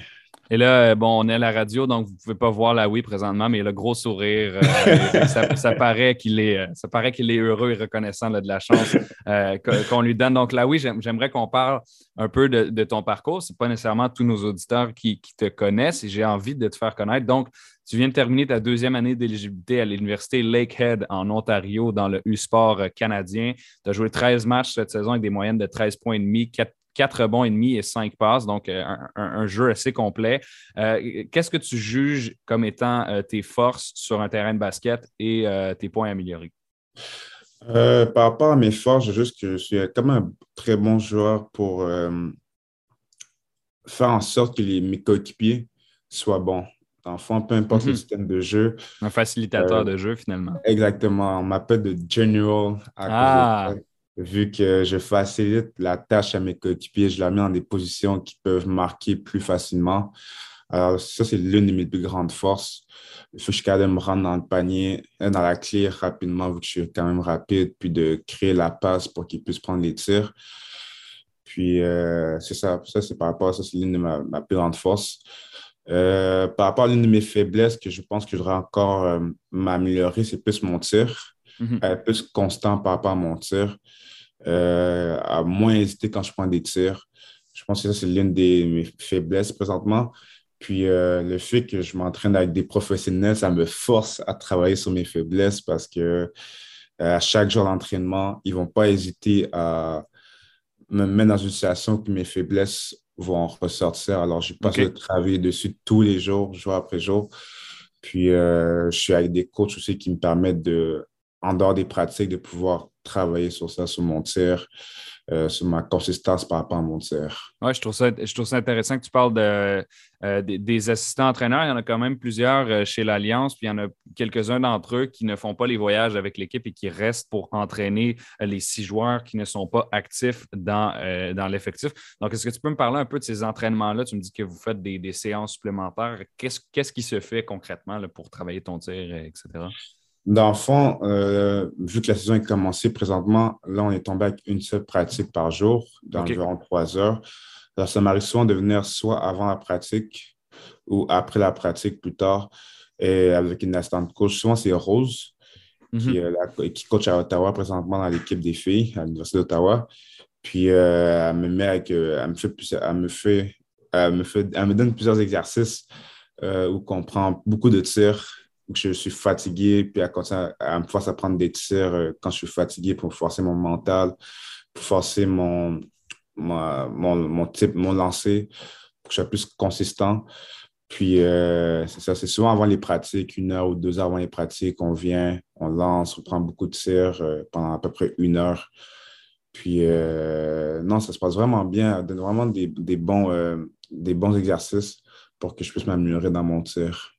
Et là, euh, bon, on est à la radio, donc vous ne pouvez pas voir la oui présentement, mais il a le gros sourire. Euh, ça, paraît qu'il est, euh, ça paraît qu'il est heureux et reconnaissant de la chance qu'on lui donne. Donc là, oui, j'aimerais qu'on parle un peu de, ton parcours. Ce n'est pas nécessairement tous nos auditeurs qui, te connaissent et j'ai envie de te faire connaître. Donc, tu viens de terminer ta deuxième année d'éligibilité à l'Université Lakehead en Ontario dans le U-Sport canadien. Tu as joué 13 matchs cette saison avec des moyennes de 13 points et demi, 4 4 bons et demi et 5 passes, donc euh, un, jeu assez complet. Euh, qu'est-ce que tu juges comme étant euh, tes forces sur un terrain de basket et tes points améliorés? par rapport à mes forces, je juste que je suis comme un très bon joueur pour faire en sorte que les, mes coéquipiers soient bons. Enfant, peu importe le mhm. système de jeu. Un facilitateur de jeu, finalement. Exactement. On m'appelle de General à ah vu que je facilite la tâche à mes coéquipiers, je la mets dans des positions qui peuvent marquer plus facilement. Alors, ça, c'est l'une de mes plus grandes forces. Il faut que je suis me rendre dans le panier, euh, dans la clé rapidement, vu que je suis quand même rapide, puis de créer la passe pour qu'ils puissent prendre les tirs. Puis, euh, c'est ça. Ça, c'est par rapport à ça, c'est l'une de mes plus grandes forces. Euh, par rapport à l'une de mes faiblesses que je pense que je devrais encore m'améliorer, c'est plus mon tir. Mm-hmm. Être plus constant par rapport à mon tir. Euh, à moins hésiter quand je prends des tirs. Je pense que ça, c'est l'une de mes faiblesses présentement. Puis euh, le fait que je m'entraîne avec des professionnels, ça me force à travailler sur mes faiblesses parce que euh, à chaque jour d'entraînement, ils ne vont pas hésiter à me mettre dans une situation où mes faiblesses vont ressortir. Alors, je passe okay. de travailler dessus tous les jours, jour après jour. Puis, je suis avec des coachs aussi qui me permettent de, en dehors des pratiques, de pouvoir travailler sur ça, sur mon tir, euh, sur ma consistance par rapport à mon tir. Oui, je, trouve ça, je trouve ça intéressant que tu parles de, euh, des, assistants entraîneurs. Il y en a quand même plusieurs euh, chez l'Alliance, puis il y en a quelques-uns d'entre eux qui ne font pas les voyages avec l'équipe et qui restent pour entraîner les six joueurs qui ne sont pas actifs dans, dans l'effectif. Donc, est-ce que tu peux me parler un peu de ces entraînements-là? Tu me dis que vous faites des, séances supplémentaires. Qu'est-ce, qu'est-ce qui se fait concrètement pour travailler ton tir, etc.? Dans le fond, euh, vu que la saison est commencée présentement, là, on est tombé avec une seule pratique par jour, d'environ trois heures. Alors, ça m'arrive souvent de venir soit avant la pratique ou après la pratique plus tard et avec une assistante coach. Souvent, c'est Rose qui, mhm. qui, coach à Ottawa présentement dans l'équipe des filles à l'Université d'Ottawa. Puis, euh, elle me met avec, euh, elle me fait, elle me fait, elle me fait, elle me donne plusieurs exercices où on prend beaucoup de tirs je suis fatigué, puis à, à, me forcer à prendre des tirs euh, quand je suis fatigué pour forcer mon mental, pour forcer mon, mon, mon, type, mon lancer, pour que je sois plus consistant. Puis, euh, c'est ça, c'est souvent avant les pratiques, une heure ou deux heures avant les pratiques, on vient, on lance, on prend beaucoup de tirs euh, pendant à peu près une heure. Puis, non, ça se passe vraiment bien, donne vraiment des, des bons, des bons exercices pour que je puisse m'améliorer dans mon tir.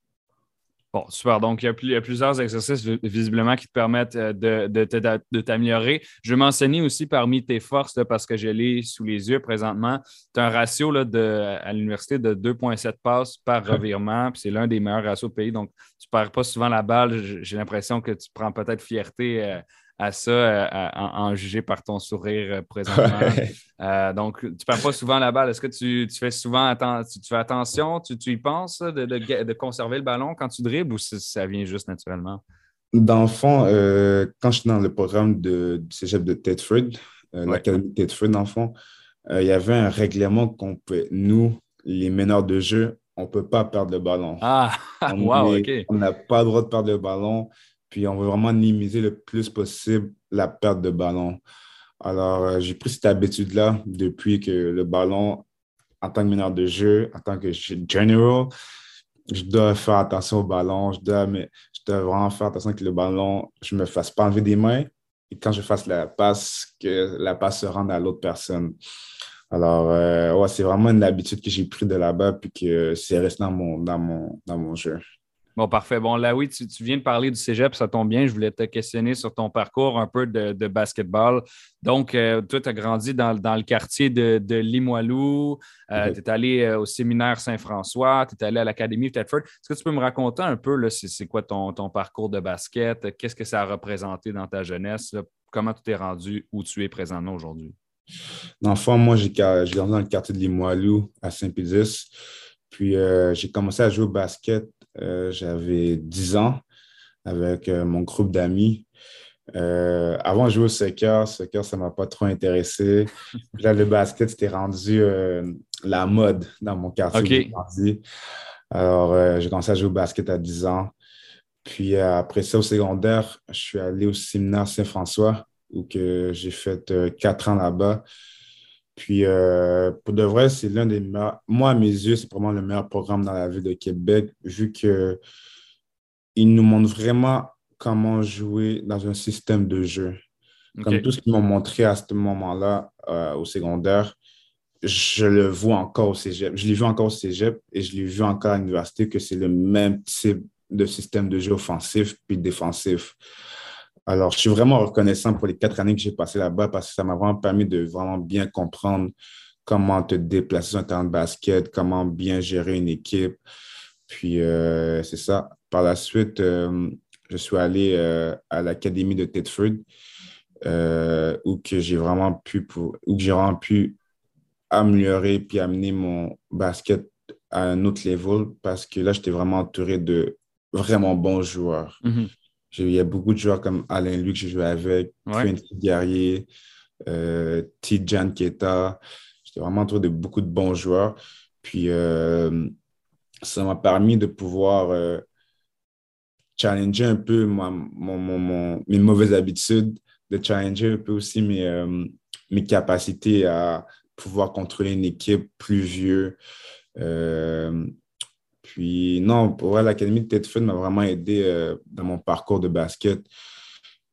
Bon, super. Donc, il y, a, plusieurs exercices visiblement qui te permettent euh, de, t'améliorer. Je vais mentionner aussi parmi tes forces, parce que je l'ai sous les yeux présentement, tu as un ratio là, à l'université de 2,7 passes par revirement. Puis c'est l'un des meilleurs ratios au pays. Donc, tu ne perds pas souvent la balle. J'ai l'impression que tu prends peut-être fierté euh, à ça, euh, en, juger par ton sourire euh, présentement. Euh, donc, tu ne perds pas souvent la balle. Est-ce que tu, fais souvent tu, fais attention, tu, y penses de, conserver le ballon quand tu dribbles ou ça vient juste naturellement? Dans le fond, quand je suis dans le programme de, du cégep de Tedford, l'académie de Tedford, dans le fond, il y avait un règlement qu'on peut, nous, les meneurs de jeu, on ne peut pas perdre le ballon. Ah, wow, OK. On n'a pas le droit de perdre le ballon. Puis on veut vraiment minimiser le plus possible la perte de ballon. Alors, euh, j'ai pris cette habitude-là depuis que le ballon, en tant que meneur de jeu, en tant que general, je dois faire attention au ballon. Je dois, mais, je dois vraiment faire attention que le ballon, je ne me fasse pas enlever des mains. Et quand je fasse la passe, que la passe se rende à l'autre personne. Alors, euh, ouais, c'est vraiment une habitude que j'ai pris de là-bas puis que c'est resté dans mon, dans mon, dans mon jeu. Bon, parfait. Bon, là, oui, tu, viens de parler du cégep, ça tombe bien. Je voulais te questionner sur ton parcours un peu de, basketball. Donc, euh, toi, tu as grandi dans, le quartier de, Limoilou. Euh, tu es allé euh, au séminaire Saint-François. Tu es allé à l'Académie Tedford. Est-ce que tu peux me raconter un peu, c'est quoi ton, parcours de basket? Qu'est-ce que ça a représenté dans ta jeunesse? Comment tu t'es rendu où tu es présentement aujourd'hui? Dans le fond, moi, j'ai grandi dans le quartier de Limoilou, à Saint-Pédis. Puis, j'ai commencé à jouer au basket euh, j'avais 10 ans avec euh, mon groupe d'amis. Euh, avant de jouer au soccer, soccer, ça ne m'a pas trop intéressé. là, le basket, c'était rendu la mode dans mon quartier. Alors, j'ai commencé à jouer au basket à 10 ans. Puis après ça, au secondaire, je suis allé au séminaire Saint-François où j'ai fait quatre ans là-bas. Puis, euh, pour de vrai, c'est l'un des meilleurs. Moi, à mes yeux, c'est vraiment le meilleur programme dans la ville de Québec, vu qu'il nous montre vraiment comment jouer dans un système de jeu. Comme tout ce qu'ils m'ont montré à ce moment-là euh, au secondaire, je le vois encore au cégep. Je l'ai vu encore au cégep et je l'ai vu encore à l'université que c'est le même type de système de jeu offensif puis défensif. Alors, je suis vraiment reconnaissant pour les quatre années que j'ai passées là-bas parce que ça m'a vraiment permis de vraiment bien comprendre comment te déplacer sur un terrain de basket, comment bien gérer une équipe. Puis, euh, c'est ça. Par la suite, euh, je suis allé euh, à l'Académie de Tedford où que j'ai vraiment pu où j'ai vraiment pu améliorer puis amener mon basket à un autre level parce que là, j'étais vraiment entouré de vraiment bons joueurs. Mm-hmm. Il y a beaucoup de joueurs comme Alain Luc que j'ai joué avec, Quentin Guerrier, euh, Tijan Keta. J'étais vraiment entouré de beaucoup de bons joueurs. Puis euh, ça m'a permis de pouvoir euh, challenger un peu mes mauvaises habitudes, de challenger un peu aussi mes, euh, mes capacités à pouvoir contrôler une équipe plus vieux. Puis non, pour vrai, l'Académie de Tedford m'a vraiment aidé euh, dans mon parcours de basket.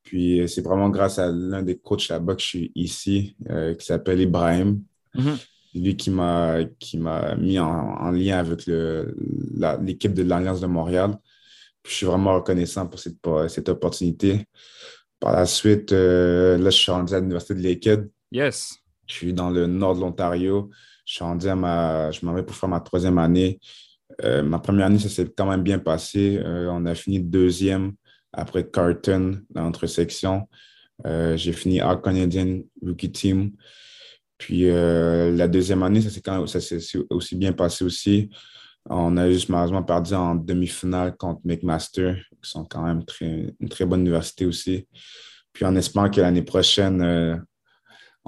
Puis c'est vraiment grâce à l'un des coachs là-bas que je suis ici, qui s'appelle Ibrahim. Mm-hmm. Lui qui m'a qui m'a mis en, lien avec l'équipe de l'Alliance de Montréal. je suis vraiment reconnaissant pour cette, cette opportunité. Par la suite, là, je suis rendu à l'Université de Lakehead. Yes. Je suis dans le nord de l'Ontario. Je suis rendu à ma. Je m'en vais pour faire ma troisième année. Euh, ma première année, ça s'est quand même bien passé. Euh, on a fini deuxième après Carton dans notre section. Euh, j'ai fini All Canadian Rookie Team. Puis la deuxième année, ça s'est quand ça s'est aussi bien passé aussi. On a juste malheureusement perdu en demi-finale contre McMaster, qui sont quand même très, une très bonne université aussi. Puis en espérant que l'année prochaine,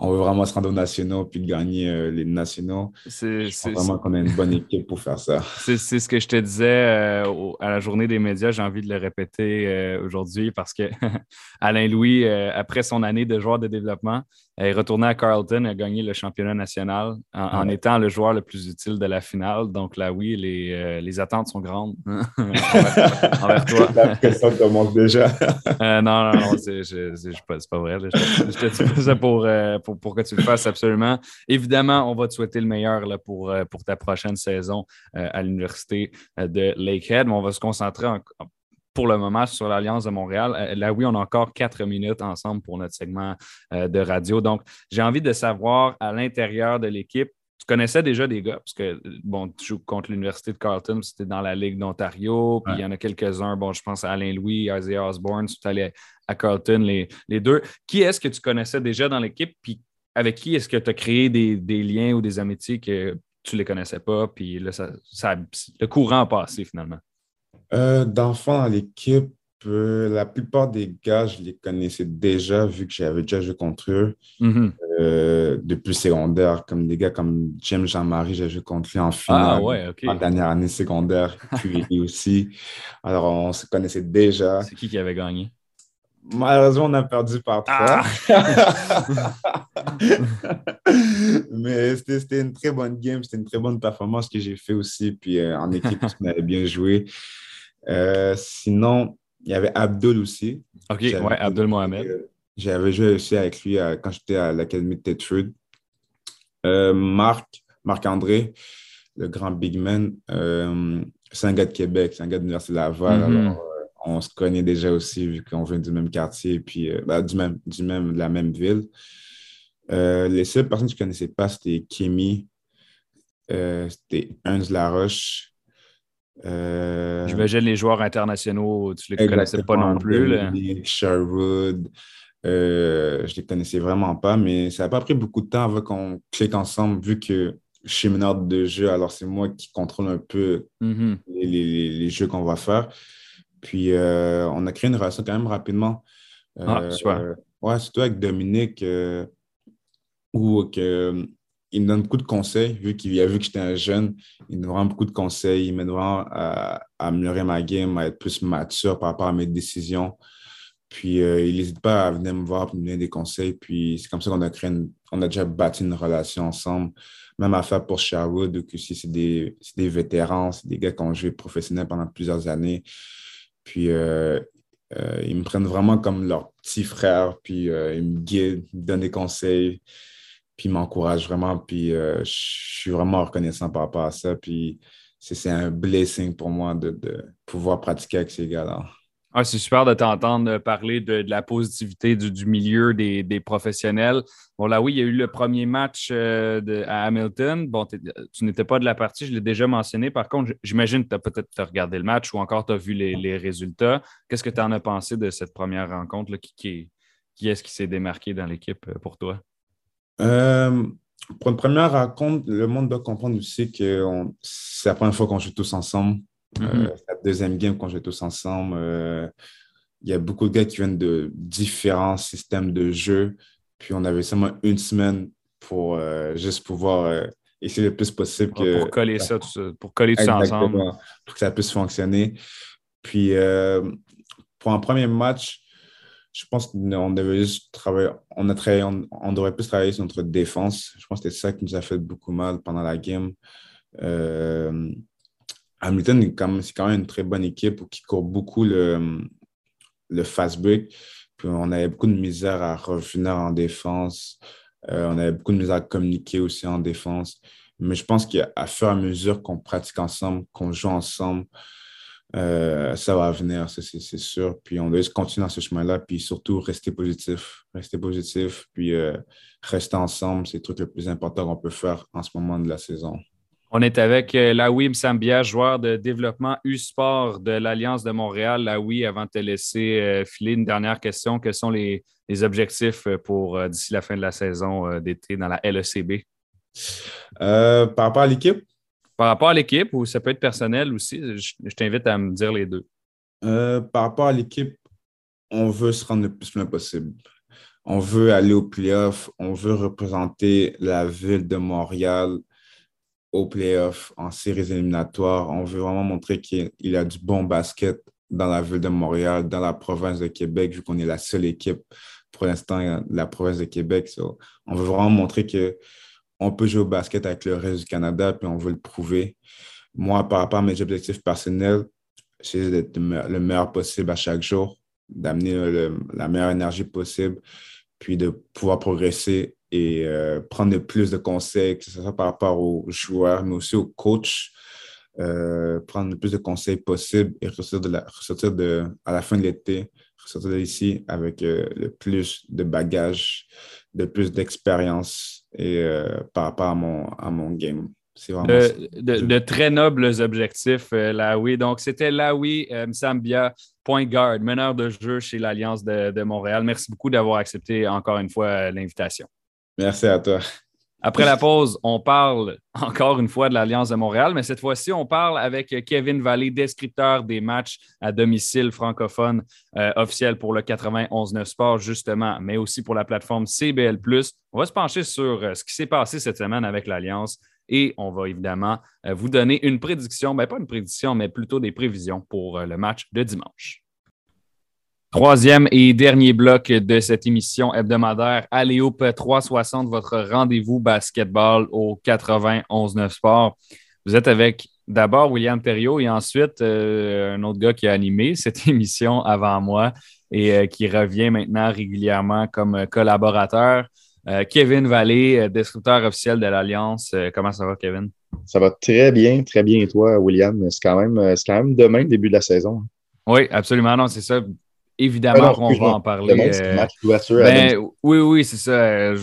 on veut vraiment se rendre aux nationaux puis gagner euh, les nationaux. C'est vraiment qu'on a une bonne équipe pour faire ça. C'est ce que je te disais euh, à la journée des médias. J'ai envie de le répéter euh, aujourd'hui parce que Alain Louis, après son année de joueur de développement, est retourné à Carlton et a gagné le championnat national en, étant le joueur le plus utile de la finale. Donc là, oui, les, les attentes sont grandes envers, toi. La pression commence déjà. non, non, non, c'est pas, pas, vrai. Je, te dis ça pour pour, que tu le fasses absolument. Évidemment, on va te souhaiter le meilleur là, pour, euh, pour ta prochaine saison euh, à l'Université euh, de Lakehead. Mais on va se concentrer pour le moment sur l'Alliance de Montréal. Là, oui, on a encore quatre minutes ensemble pour notre segment de radio. Donc, j'ai envie de savoir à l'intérieur de l'équipe, tu connaissais déjà des gars, parce que, bon, tu joues contre l'Université de Carleton, c'était dans la Ligue d'Ontario, puis il y en a quelques-uns, bon, je pense à Alain Louis, Isaiah Osborne, tu allais à Carleton, les, les deux. Qui est-ce que tu connaissais déjà dans l'équipe, puis avec qui est-ce que tu as créé des, liens ou des amitiés que tu ne les connaissais pas, puis là, ça, le courant a passé finalement? Euh, D'enfants à l'équipe, euh, la plupart des gars, je les connaissais déjà, vu que j'avais déjà joué contre eux mm-hmm. euh, depuis secondaire, comme des gars comme James Jean-Marie, j'ai joué contre lui en finale ah, en dernière année secondaire, puis aussi. Alors, on se connaissait déjà. C'est qui qui avait gagné? Malheureusement, on a perdu par trois. Ah! Mais c'était une très bonne game, c'était une très bonne performance que j'ai fait aussi. Puis euh, en équipe, on avait bien joué. Euh, sinon, il y avait Abdul aussi. OK, ouais, Abdul Mohamed. Euh, j'avais joué aussi avec lui quand j'étais à l'Académie de Tetford. Marc, Marc-André, le grand big man, c'est un gars de Québec, c'est un gars de l'Université Laval. Mm-hmm. Alors, on se connaît déjà aussi vu qu'on vient du même quartier puis euh, ben, du même, du même, de la même ville. Euh, les seules personnes que je ne connaissais pas, c'était Kimi, euh, c'était Hans Laroche. J'imagine les joueurs internationaux, tu ne les connaissais pas non plus. Sherwood, je ne les connaissais vraiment pas, mais ça n'a pas pris beaucoup de temps avant qu'on clique ensemble, vu que je suis meneur de jeu, alors c'est moi qui contrôle un peu mm-hmm. les, jeux qu'on va faire. Puis, euh, on a créé une relation quand même rapidement. ah, euh, super. ouais, surtout avec Dominique, euh, où il me donne beaucoup de conseils, vu qu'il a vu que j'étais un jeune. Il me donne beaucoup de conseils. Il m'aide vraiment à, améliorer ma game, à être plus mature par rapport à mes décisions. Puis, il n'hésite pas à venir me voir pour me donner des conseils. Puis, c'est comme ça qu'on a créé on a déjà bâti une relation ensemble. Même à faire pour Sherwood, où aussi c'est des, des, vétérans, c'est des gars qui ont joué professionnel pendant plusieurs années. Puis euh, euh, ils me prennent vraiment comme leur petit frère, puis euh, ils me guident, ils me donnent des conseils, puis ils m'encouragent vraiment. Puis je suis vraiment reconnaissant par rapport à ça. Puis c'est un blessing pour moi de, de pouvoir pratiquer avec ces gars-là. Ah, c'est super de t'entendre parler de, la positivité du, milieu des, professionnels. Bon, là, oui, il y a eu le premier match euh, à Hamilton. Bon, tu n'étais pas de la partie, je l'ai déjà mentionné. Par contre, j'imagine que tu as peut-être regardé le match ou encore tu as vu les, résultats. Qu'est-ce que tu en as pensé de cette première rencontre? Qui, est-ce qui s'est démarqué dans l'équipe euh, pour toi? Euh, pour une première rencontre, le monde doit comprendre aussi que c'est la première fois qu'on joue tous ensemble. Euh, mm-hmm. la deuxième game qu'on joue tous ensemble. Euh, il y a beaucoup de gars qui viennent de différents systèmes de jeu. Puis on avait seulement une semaine pour juste pouvoir essayer le plus possible que. Pour coller ça, tout pour coller tout ça ensemble. Pour que ça puisse fonctionner. Puis pour un premier match, je pense qu'on devait juste travailler, on, a travaillé, on, devrait plus travailler sur notre défense. Je pense que c'était ça qui nous a fait beaucoup mal pendant la game. Hamilton, c'est quand même une très bonne équipe qui court beaucoup le, le fast break. Puis on avait beaucoup de misère à revenir en défense. on avait beaucoup de misère à communiquer aussi en défense. Mais je pense qu'à fur et à mesure qu'on pratique ensemble, qu'on joue ensemble, euh, ça va venir, c'est sûr. Puis on doit juste continuer dans ce chemin-là, puis surtout rester positif. Rester positif, puis euh, rester ensemble, c'est le truc le plus important qu'on peut faire en ce moment de la saison. On est avec euh, Laoui Msambia, joueur de développement U-Sport de l'Alliance de Montréal. Laoui, avant de te laisser filer une dernière question, quels sont les, les objectifs pour d'ici la fin de la saison d'été dans la LECB? Euh, par rapport à l'équipe? Par rapport à l'équipe, ou ça peut être personnel aussi, je, t'invite à me dire les deux. Euh, par rapport à l'équipe, on veut se rendre le plus loin possible. On veut aller au playoff, on veut représenter la ville de Montréal au playoff, en séries éliminatoires. On veut vraiment montrer qu'il y a du bon basket dans la ville de Montréal, dans la province de Québec, vu qu'on est la seule équipe pour l'instant de la province de Québec. on veut vraiment montrer que on peut jouer au basket avec le reste du Canada, puis on veut le prouver. Moi, par rapport à mes objectifs personnels, j'essaie d'être le meilleur possible à chaque jour, d'amener la meilleure énergie possible, puis de pouvoir progresser et euh, prendre le plus de conseils, que ce soit par rapport aux joueurs, mais aussi aux coachs, euh, prendre le plus de conseils possible et ressortir, de la, ressortir de, à la fin de l'été, ressortir d'ici avec euh, le plus de bagages, de plus d'expérience et euh, par rapport à mon, à mon game. C'est vraiment de, très nobles objectifs, euh, là oui. Donc, c'était Laoui euh, Msambia, point guard, meneur de jeu chez l'Alliance de, de Montréal. Merci beaucoup d'avoir accepté encore une fois l'invitation. Merci à toi. Après la pause, on parle encore une fois de l'Alliance de Montréal, mais cette fois-ci, on parle avec Kevin Vallée, descripteur des matchs à domicile francophone euh, officiels pour le 91-9 Sport, justement, mais aussi pour la plateforme CBL. On va se pencher sur euh, ce qui s'est passé cette semaine avec l'Alliance et on va évidemment euh, vous donner une prédiction, bien pas une prédiction, mais plutôt des prévisions pour le match de dimanche. Troisième et dernier bloc de cette émission hebdomadaire Aléop 360, votre rendez-vous basketball au 91-9 Sport. Vous êtes avec d'abord William Thériault et ensuite euh, un autre gars qui a animé cette émission avant moi et euh, qui revient maintenant régulièrement comme collaborateur. Euh, Kevin Vallée, descripteur officiel de l'Alliance. comment ça va, Kevin? Ça va très bien, très bien. Et toi, William? C'est quand même, c'est quand même demain, début de la saison. Oui, absolument. Non, c'est ça évidemment qu'on va en parler. Euh, ben, oui, oui, c'est ça.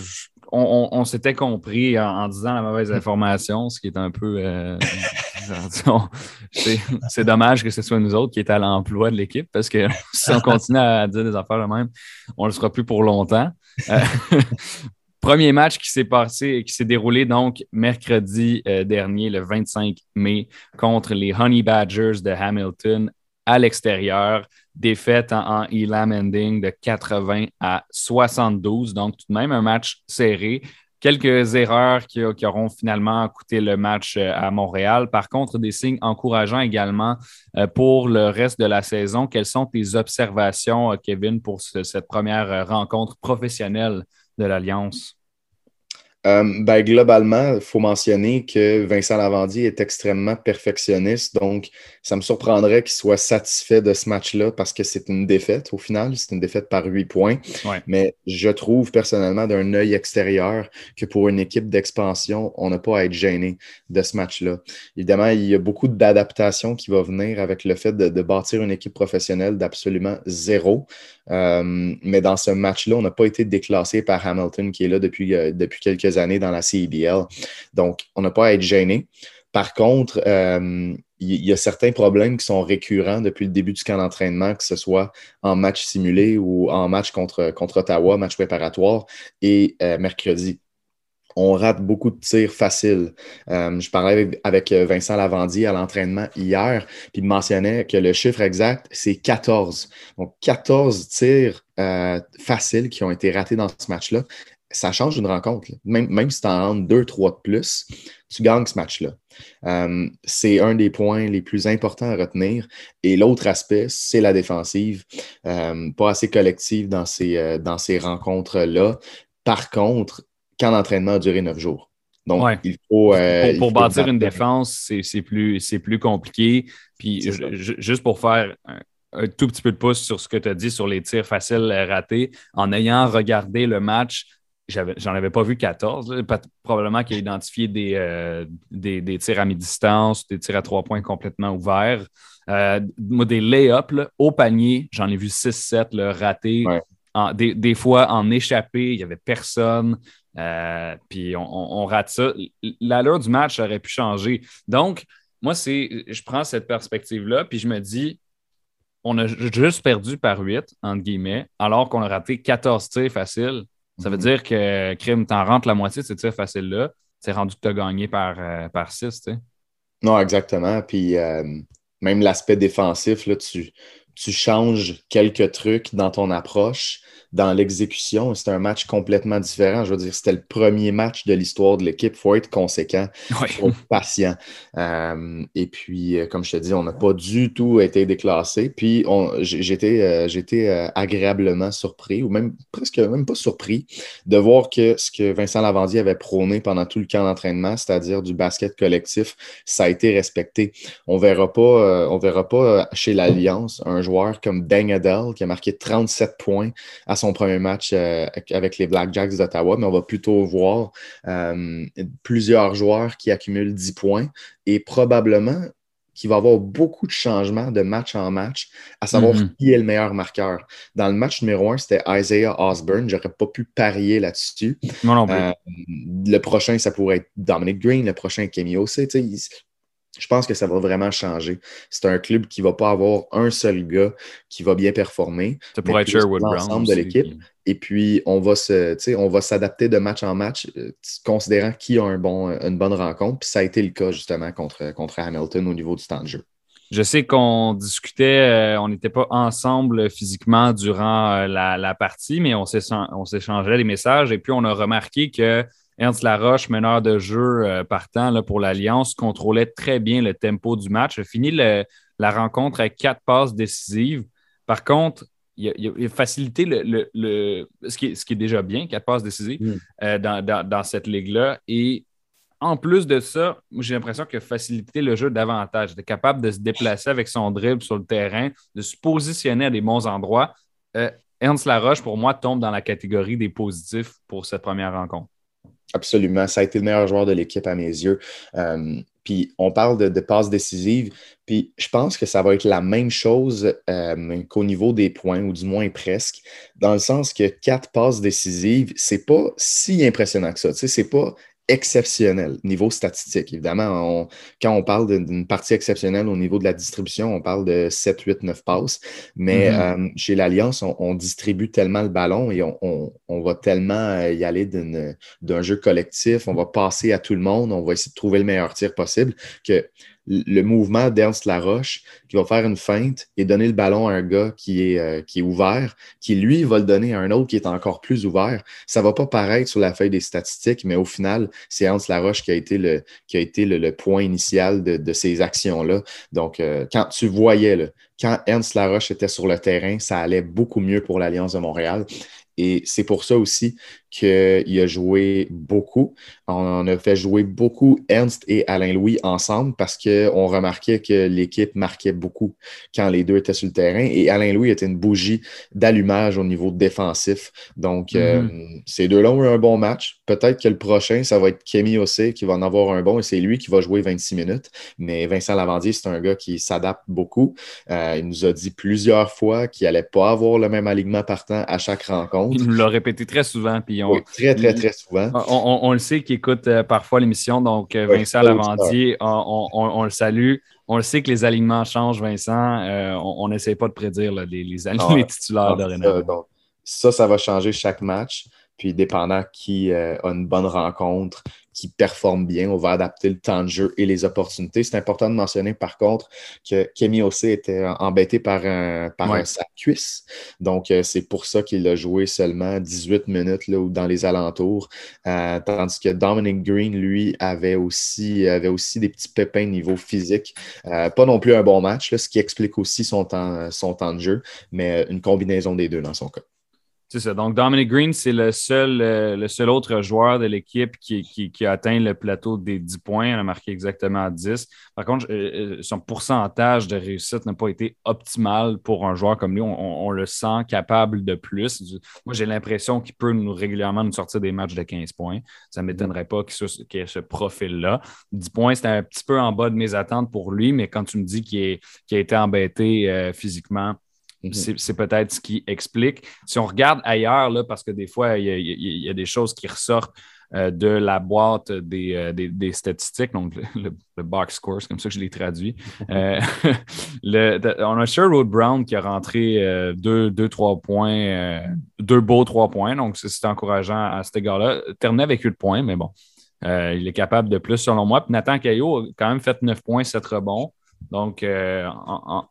on, s'était compris en, disant la mauvaise information, ce qui est un peu. Euh, c'est dommage que ce soit nous autres qui est à l'emploi de l'équipe parce que si on continue à dire des affaires de même, on ne le sera plus pour longtemps. Euh, premier match qui s'est passé, qui s'est déroulé donc mercredi dernier, le 25 mai, contre les Honey Badgers de Hamilton à l'extérieur défaite en, Elam ending de 80 à 72. Donc, tout de même, un match serré. Quelques erreurs qui, auront finalement coûté le match euh, à Montréal. Par contre, des signes encourageants également euh, pour le reste de la saison. Quelles sont tes observations, euh, Kevin, pour cette première rencontre professionnelle de l'Alliance? Euh, ben, globalement, il faut mentionner que Vincent Lavandier est extrêmement perfectionniste, donc ça me surprendrait qu'il soit satisfait de ce match-là parce que c'est une défaite au final, c'est une défaite par huit points. Mais je trouve personnellement d'un œil extérieur que pour une équipe d'expansion, on n'a pas à être gêné de ce match-là. Évidemment, il y a beaucoup d'adaptation qui va venir avec le fait de, bâtir une équipe professionnelle d'absolument zéro. Euh, mais dans ce match-là, on n'a pas été déclassé par Hamilton qui est là depuis, euh, depuis quelques années dans la CBL. Donc, on n'a pas à être gêné. Par contre, euh, il y, a certains problèmes qui sont récurrents depuis le début du camp d'entraînement, que ce soit en match simulé ou en match contre, contre Ottawa, match préparatoire, et mercredi on rate beaucoup de tirs faciles. Euh, je parlais avec, Vincent Lavandier à l'entraînement hier, puis il mentionnait que le chiffre exact, c'est 14. Donc, 14 tirs faciles qui ont été ratés dans ce match-là ça change une rencontre. Même, même si tu en rentres deux, trois de plus, tu gagnes ce match-là. Euh, c'est un des points les plus importants à retenir. Et l'autre aspect, c'est la défensive. Euh, pas assez collective dans ces, euh, dans ces rencontres-là. Par contre, quand l'entraînement a duré neuf jours. Donc, il faut. pour, bâtir une défense, c'est plus, plus compliqué. Puis, juste pour faire un tout petit peu de pouce sur ce que tu as dit sur les tirs faciles ratés. En ayant regardé le match, j'en avais pas vu 14. Probablement qu'il a identifié des, des, tirs à mi-distance, des tirs à trois points complètement ouverts. des lay-ups au panier, j'en ai vu 6-7 ratés. des, fois en échappé, il n'y avait personne. Euh, puis on, rate ça. L'allure du match aurait pu changer. Donc, moi, c'est, je prends cette perspective-là, puis je me dis, on a juste perdu par 8, entre guillemets, alors qu'on a raté 14 tirs faciles. Ça veut mhm. dire que Crime, t'en rentres la moitié de ces tirs faciles-là. C'est rendu que tu as gagné par, euh, par 6, tu sais. Non, exactement. Puis euh, même l'aspect défensif, là, tu, tu changes quelques trucs dans ton approche dans l'exécution, c'est un match complètement différent. Je veux dire, c'était le premier match de l'histoire de l'équipe. Il faut être conséquent, il faut être patient. Euh, et puis, euh, comme je te dis, on n'a pas du tout été déclassé. Puis, j'étais euh, agréablement surpris, ou même presque même pas surpris, de voir que ce que Vincent Lavandier avait prôné pendant tout le camp d'entraînement, c'est-à-dire du basket collectif, ça a été respecté. On verra pas, on verra pas chez l'Alliance un joueur comme Deng Adel qui a marqué 37 points à son premier match euh, avec les Blackjacks d'Ottawa, mais on va plutôt voir euh, plusieurs joueurs qui accumulent 10 points et probablement qu'il va y avoir beaucoup de changements de match en match, à savoir mm-hmm. qui est le meilleur marqueur. Dans le match numéro 1, c'était Isaiah Osborne. J'aurais pas pu parier là-dessus. Euh, le prochain, ça pourrait être Dominic Green. Le prochain, Kemi Ose je pense que ça va vraiment changer. C'est un club qui ne va pas avoir un seul gars qui va bien performer. Ça pourrait être Sherwood Brown. de l'équipe. Et puis, on va se, on va s'adapter de match en match, euh, considérant qui a un bon, une bonne rencontre. Puis ça a été le cas justement contre, contre Hamilton au niveau du temps de jeu. Je sais qu'on discutait, euh, on n'était pas ensemble physiquement durant euh, la, la, partie, mais on s'échangeait des messages et puis on a remarqué que Ernst Laroche, meneur de jeu euh, partant pour l'Alliance, contrôlait très bien le tempo du match. A fini la rencontre avec quatre passes décisives. Par contre, il a, facilité le, ce, qui est, déjà bien, quatre passes décisives mm. euh, dans, cette ligue-là. Et en plus de ça, j'ai l'impression qu'il a facilité le jeu davantage. Il était capable de se déplacer avec son dribble sur le terrain, de se positionner à des bons endroits. Euh, Ernst Laroche, pour moi, tombe dans la catégorie des positifs pour cette première rencontre. Absolument. Ça a été le meilleur joueur de l'équipe à mes yeux. Euh, puis on parle de, passes décisives. Puis je pense que ça va être la même chose euh, qu'au niveau des points, ou du moins presque, dans le sens que quatre passes décisives, c'est pas si impressionnant que ça. Tu sais, c'est pas exceptionnel niveau statistique. Évidemment, quand on parle d'une partie exceptionnelle au niveau de la distribution, on parle de 7, 8, 9 passes. Mais mm-hmm. euh, chez l'Alliance, on, distribue tellement le ballon et on, on va tellement euh, y aller d'un jeu collectif, on va passer à tout le monde, on va essayer de trouver le meilleur tir possible que le mouvement d'Ernst Laroche qui va faire une feinte et donner le ballon à un gars qui est, euh, ouvert, qui lui va le donner à un autre qui est encore plus ouvert. Ça ne va pas paraître sur la feuille des statistiques, mais au final, c'est Ernst Laroche qui a été le, point initial de, ces actions-là. Donc, euh, quand tu voyais, quand Ernst Laroche était sur le terrain, ça allait beaucoup mieux pour l'Alliance de Montréal. Et c'est pour ça aussi qu'il a joué beaucoup. On a fait jouer beaucoup Ernst et Alain Louis ensemble parce qu'on remarquait que l'équipe marquait beaucoup quand les deux étaient sur le terrain. Et Alain Louis était une bougie d'allumage au niveau défensif. Donc, euh, mm-hmm. ces deux-là ont eu un bon match. Peut-être que le prochain, ça va être Kemi Ossé qui va en avoir un bon et c'est lui qui va jouer 26 minutes. Mais Vincent Lavandier, c'est un gars qui s'adapte beaucoup. Euh, il nous a dit plusieurs fois qu'il n'allait pas avoir le même alignement partant à chaque rencontre. Il nous l'a répété très souvent. Puis très, très, très souvent. On, le sait qu'il écoute euh, parfois l'émission, donc euh, Vincent Lavandier, on, le salue. On le sait que les alignements changent, Vincent. Euh, on n'essaie pas de prédire les, les, alignements titulaires de Ça, ça va changer chaque match. Puis, dépendant qui a une bonne rencontre, qui performe bien. On va adapter le temps de jeu et les opportunités. C'est important de mentionner par contre que Kemi aussi était embêté par un, par sa cuisse. Donc, euh, c'est pour ça qu'il a joué seulement 18 minutes là, dans les alentours. Euh, tandis que Dominic Green, lui, avait aussi, avait aussi des petits pépins niveau physique. Euh, pas non plus un bon match, ce qui explique aussi son temps, son temps de jeu, mais une combinaison des deux dans son cas. C'est ça. Donc, Dominic Green, c'est le seul, euh, le seul autre joueur de l'équipe qui, qui, a atteint le plateau des 10 points. Il a marqué exactement 10. Par contre, euh, euh, son pourcentage de réussite n'a pas été optimal pour un joueur comme lui. On, le sent capable de plus. Moi, j'ai l'impression qu'il peut nous, régulièrement nous sortir des matchs de 15 points. Ça ne m'étonnerait pas qu'il ait ce profil-là. 10 points, c'était un petit peu en bas de mes attentes pour lui, mais quand tu me dis qu'il a été embêté physiquement. C'est peut-être ce qui explique. Si on regarde ailleurs, là, parce que des fois, il y, a, des choses qui ressortent euh, de la boîte des, euh, statistiques, donc le, box score, c'est comme ça que je l'ai traduit. Euh, on a Sherwood Brown qui a rentré deux, deux, trois points, deux beaux trois points, donc c'est encourageant à cet égard-là. Terminé avec 8 points, mais bon, il est capable de plus selon moi. Puis Nathan Caillot a quand même fait 9 points, 7 rebonds. Donc, en,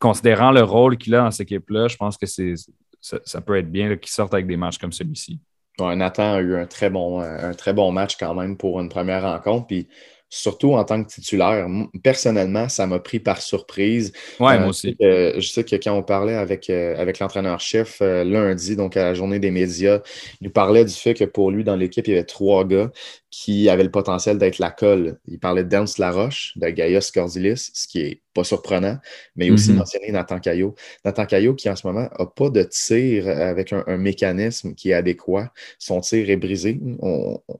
considérant le rôle qu'il a dans cette équipe-là, je pense que c'est, ça, peut être bien qu'il sorte avec des matchs comme celui-ci. Nathan a eu un très, bon, un très bon match quand même pour une première rencontre. Puis surtout en tant que titulaire. Personnellement, ça m'a pris par surprise. Ouais, moi euh, aussi. je sais que quand on parlait avec, euh, avec l'entraîneur-chef euh, lundi, donc à la journée des médias, il nous parlait du fait que pour lui, dans l'équipe, il y avait trois gars qui avaient le potentiel d'être la colle. Il parlait de Dance Laroche, de Gaius Cordilis, ce qui est pas surprenant, mais il a aussi mhm. mentionné Nathan Caillot. Nathan Caillot qui en ce moment n'a pas de tir avec un, mécanisme qui est adéquat. Son tir est brisé.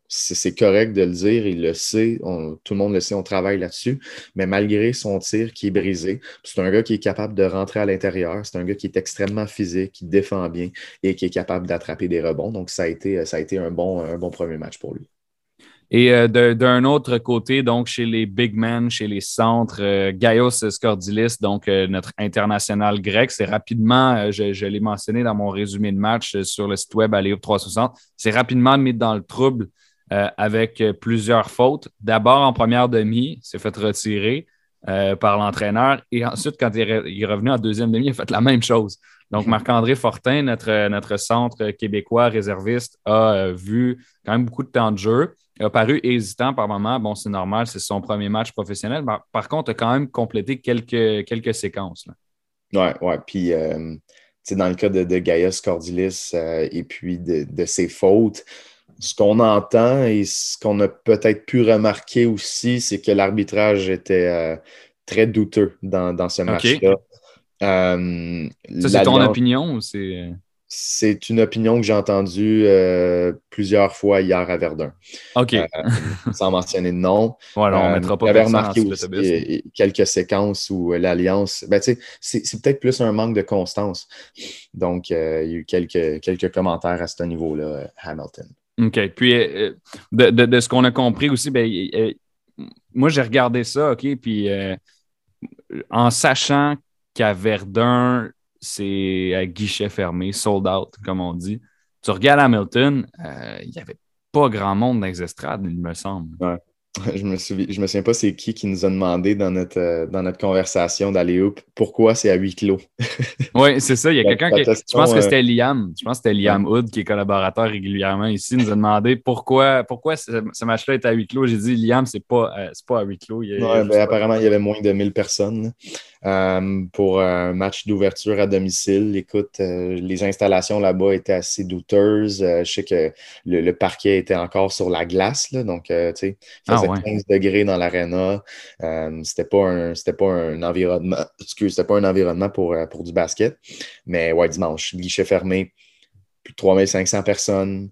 C'est correct de le dire, il le sait, tout le monde le sait, on travaille là-dessus, mais malgré son tir qui est brisé, c'est un gars qui est capable de rentrer à l'intérieur, c'est un gars qui est extrêmement physique, qui défend bien et qui est capable d'attraper des rebonds. Donc ça a été, ça a été un, bon, un bon premier match pour lui. Et euh, d'un autre côté, donc chez les big men, chez les centres, euh, Gaios Scordilis, donc euh, notre international grec, c'est rapidement, je, l'ai mentionné dans mon résumé de match sur le site web Aléo 360, c'est rapidement mis dans le trouble avec plusieurs fautes. D'abord en première demi, s'est fait retirer par l'entraîneur et ensuite, quand il est, revenu en deuxième demi, il a fait la même chose. Donc, Marc-André Fortin, notre, notre centre québécois réserviste, a vu quand même beaucoup de temps de jeu il a paru hésitant par moment. Bon, c'est normal, c'est son premier match professionnel. Par, contre, il a quand même complété quelques, quelques séquences. Oui, ouais. Puis, euh, dans le cas de, de Gaius Cordilis euh, et puis de, ses fautes, ce qu'on entend et ce qu'on a peut-être pu remarquer aussi, c'est que l'arbitrage était euh, très douteux dans, ce match-là. Ça, c'est ton opinion ou c'est. C'est une opinion que j'ai entendue euh, plusieurs fois hier à Verdun. OK. Euh, sans mentionner de nom. Voilà, on ne euh, mettra pas J'avais remarqué aussi quelques séquences où l'Alliance, ben, c'est, c'est peut-être plus un manque de constance. Donc, il y a eu quelques, quelques commentaires à ce niveau-là, Hamilton. OK. Puis, de, ce qu'on a compris aussi, ben, moi, j'ai regardé ça, OK, puis en sachant qu'à Verdun, c'est à guichet fermé, sold out, comme on dit. Tu regardes Hamilton, euh, il n'y avait pas grand monde dans les estrades, il me semble. Je me souviens, je me souviens pas c'est qui qui nous a demandé dans notre, euh, dans notre conversation d'aller pourquoi c'est à huis clos. oui, c'est ça. Il y a quelqu'un qui. Je pense que euh, c'était Liam. Je pense que c'était Liam Hood qui est collaborateur régulièrement ici. nous a demandé pourquoi, pourquoi ce, match-là est à huis clos. J'ai dit Liam, c'est pas, pas à huis clos. Ben, apparemment, il y avait moins de 1000 personnes. Euh, pour un match d'ouverture à domicile. Écoute, euh, les installations là-bas étaient assez douteuses. Euh, je sais que le, parquet était encore sur la glace, là, donc tu sais, il faisait 15 ah degrés dans l'aréna. c'était pas un, c'était pas un environnement, c'était pas un environnement pour, pour du basket. Mais ouais, dimanche, guichet fermé plus de 3500 personnes.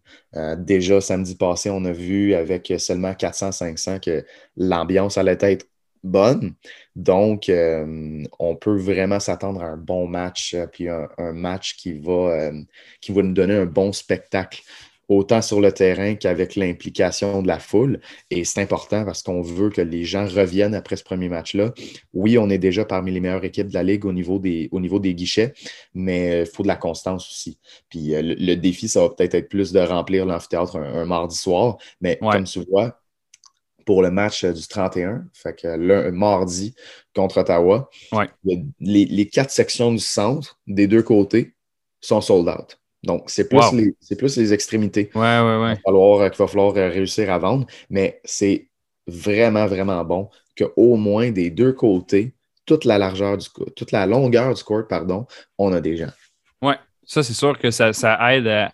déjà, samedi passé, on a vu avec seulement 400-500 que l'ambiance allait être bonne. Donc, euh, on peut vraiment s'attendre à un bon match, euh, puis un, match qui va, euh, qui va nous donner un bon spectacle, autant sur le terrain qu'avec l'implication de la foule. Et c'est important parce qu'on veut que les gens reviennent après ce premier match-là. Oui, on est déjà parmi les meilleures équipes de la Ligue au niveau des, au niveau des guichets, mais il faut de la constance aussi. Puis le, défi, ça va peut-être être plus de remplir l'amphithéâtre un, mardi soir, mais comme tu vois, pour le match euh, du 31, fait que le mardi contre Ottawa. Les, quatre sections du centre, des deux côtés, sont sold out. Donc, c'est plus, les, plus les extrémités ouais, ouais, qu'il va, falloir, euh, réussir à vendre. Mais c'est vraiment, vraiment bon qu'au moins des deux côtés, toute la largeur du toute la longueur du court, pardon, on a des gens. Oui, Ça, c'est sûr que ça, aide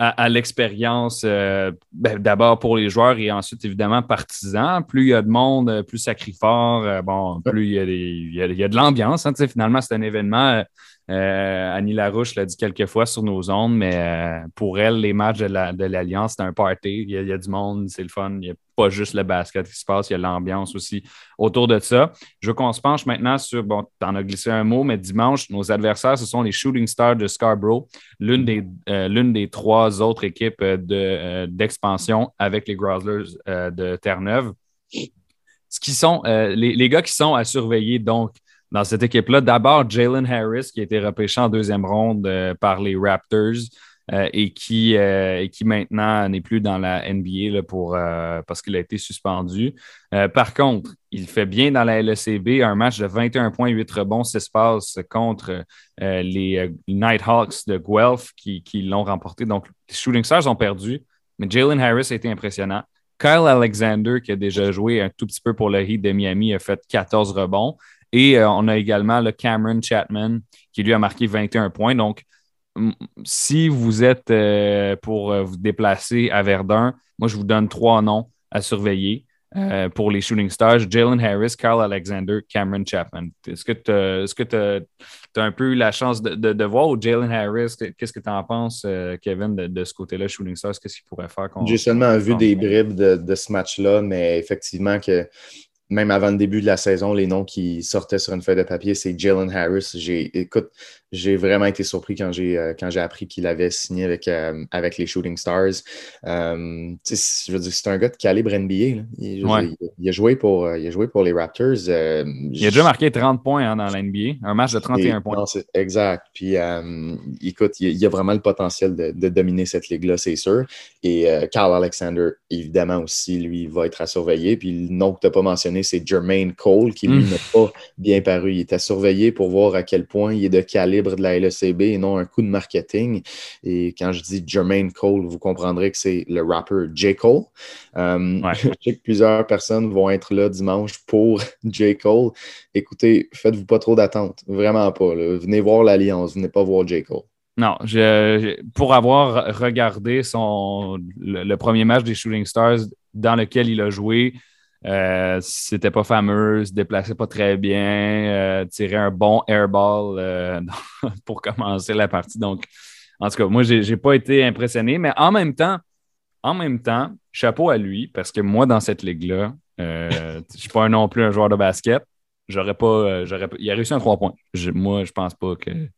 à, l'expérience, euh, ben, d'abord pour les joueurs et ensuite, évidemment, partisans. Plus il y a de monde, plus ça crie fort, euh, bon, plus il y a, il y a, de l'ambiance. Hein, finalement, c'est un événement euh, Annie Larouche l'a dit quelques fois sur nos ondes, mais euh, pour elle, les matchs de l'Alliance, c'est un party. Il y, a, du monde, c'est le fun. Il n'y a pas juste le basket qui se passe, il y a l'ambiance aussi autour de ça. Je veux qu'on se penche maintenant sur, bon, tu en as glissé un mot, mais dimanche, nos adversaires, ce sont les Shooting Stars de Scarborough, l'une des, euh, trois autres équipes d'expansion avec les Growlers de Terre-Neuve. Ce qui sont les, gars qui sont à surveiller, donc, dans cette équipe-là. D'abord, Jalen Harris, qui a été repêché en deuxième ronde euh, par les Raptors euh, et, qui, euh, qui maintenant n'est plus dans la NBA pour, parce qu'il a été suspendu. par contre, il fait bien dans la LECB, un match de 21 points, 8 rebonds, 6 passes contre les Nighthawks de Guelph qui, qui l'ont remporté. Donc, les Shooting Stars ont perdu, mais Jalen Harris a été impressionnant. Kyle Alexander, qui a déjà joué un tout petit peu pour le Heat de Miami, a fait 14 rebonds. Et euh, on a également le Cameron Chapman qui lui a marqué 21 points. Donc, si vous êtes euh, pour euh, vous déplacer à Verdun, moi, je vous donne trois noms à surveiller. pour les Shooting Stars, Jalen Harris, Carl Alexander, Cameron Chapman. Est-ce que tu as, un peu eu la chance de, voir Jalen Harris? Qu'est-ce que tu en penses, Kevin, de, ce côté-là, Shooting Stars? Qu'est-ce qu'il pourrait faire? J'ai seulement vu des bribes de ce match-là, mais effectivement que même avant le début de la saison, les noms qui sortaient sur une feuille de papier, c'est Jalen Harris. J'ai, écoute, j'ai vraiment été surpris quand j'ai, euh, quand j'ai appris qu'il avait signé avec, euh, avec les Shooting Stars. Euh, je veux dire, c'est un gars de calibre NBA. Il, a joué pour, il a joué pour les Raptors. il a déjà marqué 30 points hein, dans l'NBA, un match de 31 points. exact. Puis, écoute, il, a vraiment le potentiel de, de dominer cette ligue-là, c'est sûr. Et Carl Alexander, évidemment aussi, lui, va être à surveiller. Puis le nom que tu n'as pas mentionné, c'est Jermaine Cole, qui lui hmm. n'a pas bien paru. Il était surveillé pour voir à quel point il est de calibre de la LECB et non un coup de marketing. Et quand je dis Jermaine Cole, vous comprendrez que c'est le rapper J. Cole. Euh, je sais que plusieurs personnes vont être là dimanche pour J. Cole. Écoutez, faites-vous pas trop d'attente. Vraiment pas. Venez voir l'Alliance, venez pas voir J. Cole. Non, je, pour avoir regardé son, le, premier match des Shooting Stars dans lequel il a joué, euh, c'était pas fameux, se déplaçait pas très bien, euh, tirait un bon airball euh, pour commencer la partie. Donc, en tout cas, moi, j'ai pas été impressionné, mais en même temps, en même temps, chapeau à lui, parce que moi, dans cette ligue-là, je suis pas non plus un joueur de basket. J'aurais pas, j'aurais Il a réussi un 3 points. moi, je pense pas que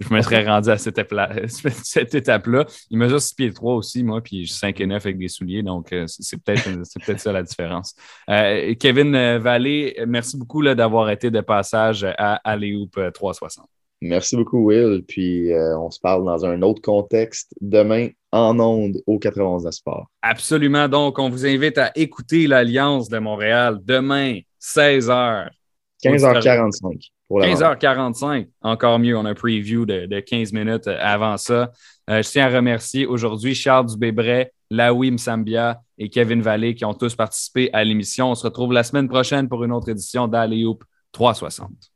je me serais rendu à cette étape-là. Il mesure 6 pieds 3 aussi, moi, puis je suis 5 et 9 avec des souliers, donc euh, c'est peut-être peut ça la différence. Euh, Kevin euh, Vallée, merci beaucoup d'avoir été de passage à Aléoup 360. Merci beaucoup, Will. Puis on se parle dans un autre contexte demain en ondes au 91 de Sport. Absolument. Donc, on vous invite à écouter l'Alliance de Montréal demain, 16h. 15h45. 15h45, encore mieux. On a un preview de, 15 minutes avant ça. Euh, je tiens à remercier aujourd'hui Charles Dubébret, Laoui Msambia et Kevin Vallée qui ont tous participé à l'émission. On se retrouve la semaine prochaine pour une autre édition d'Aléoup 360.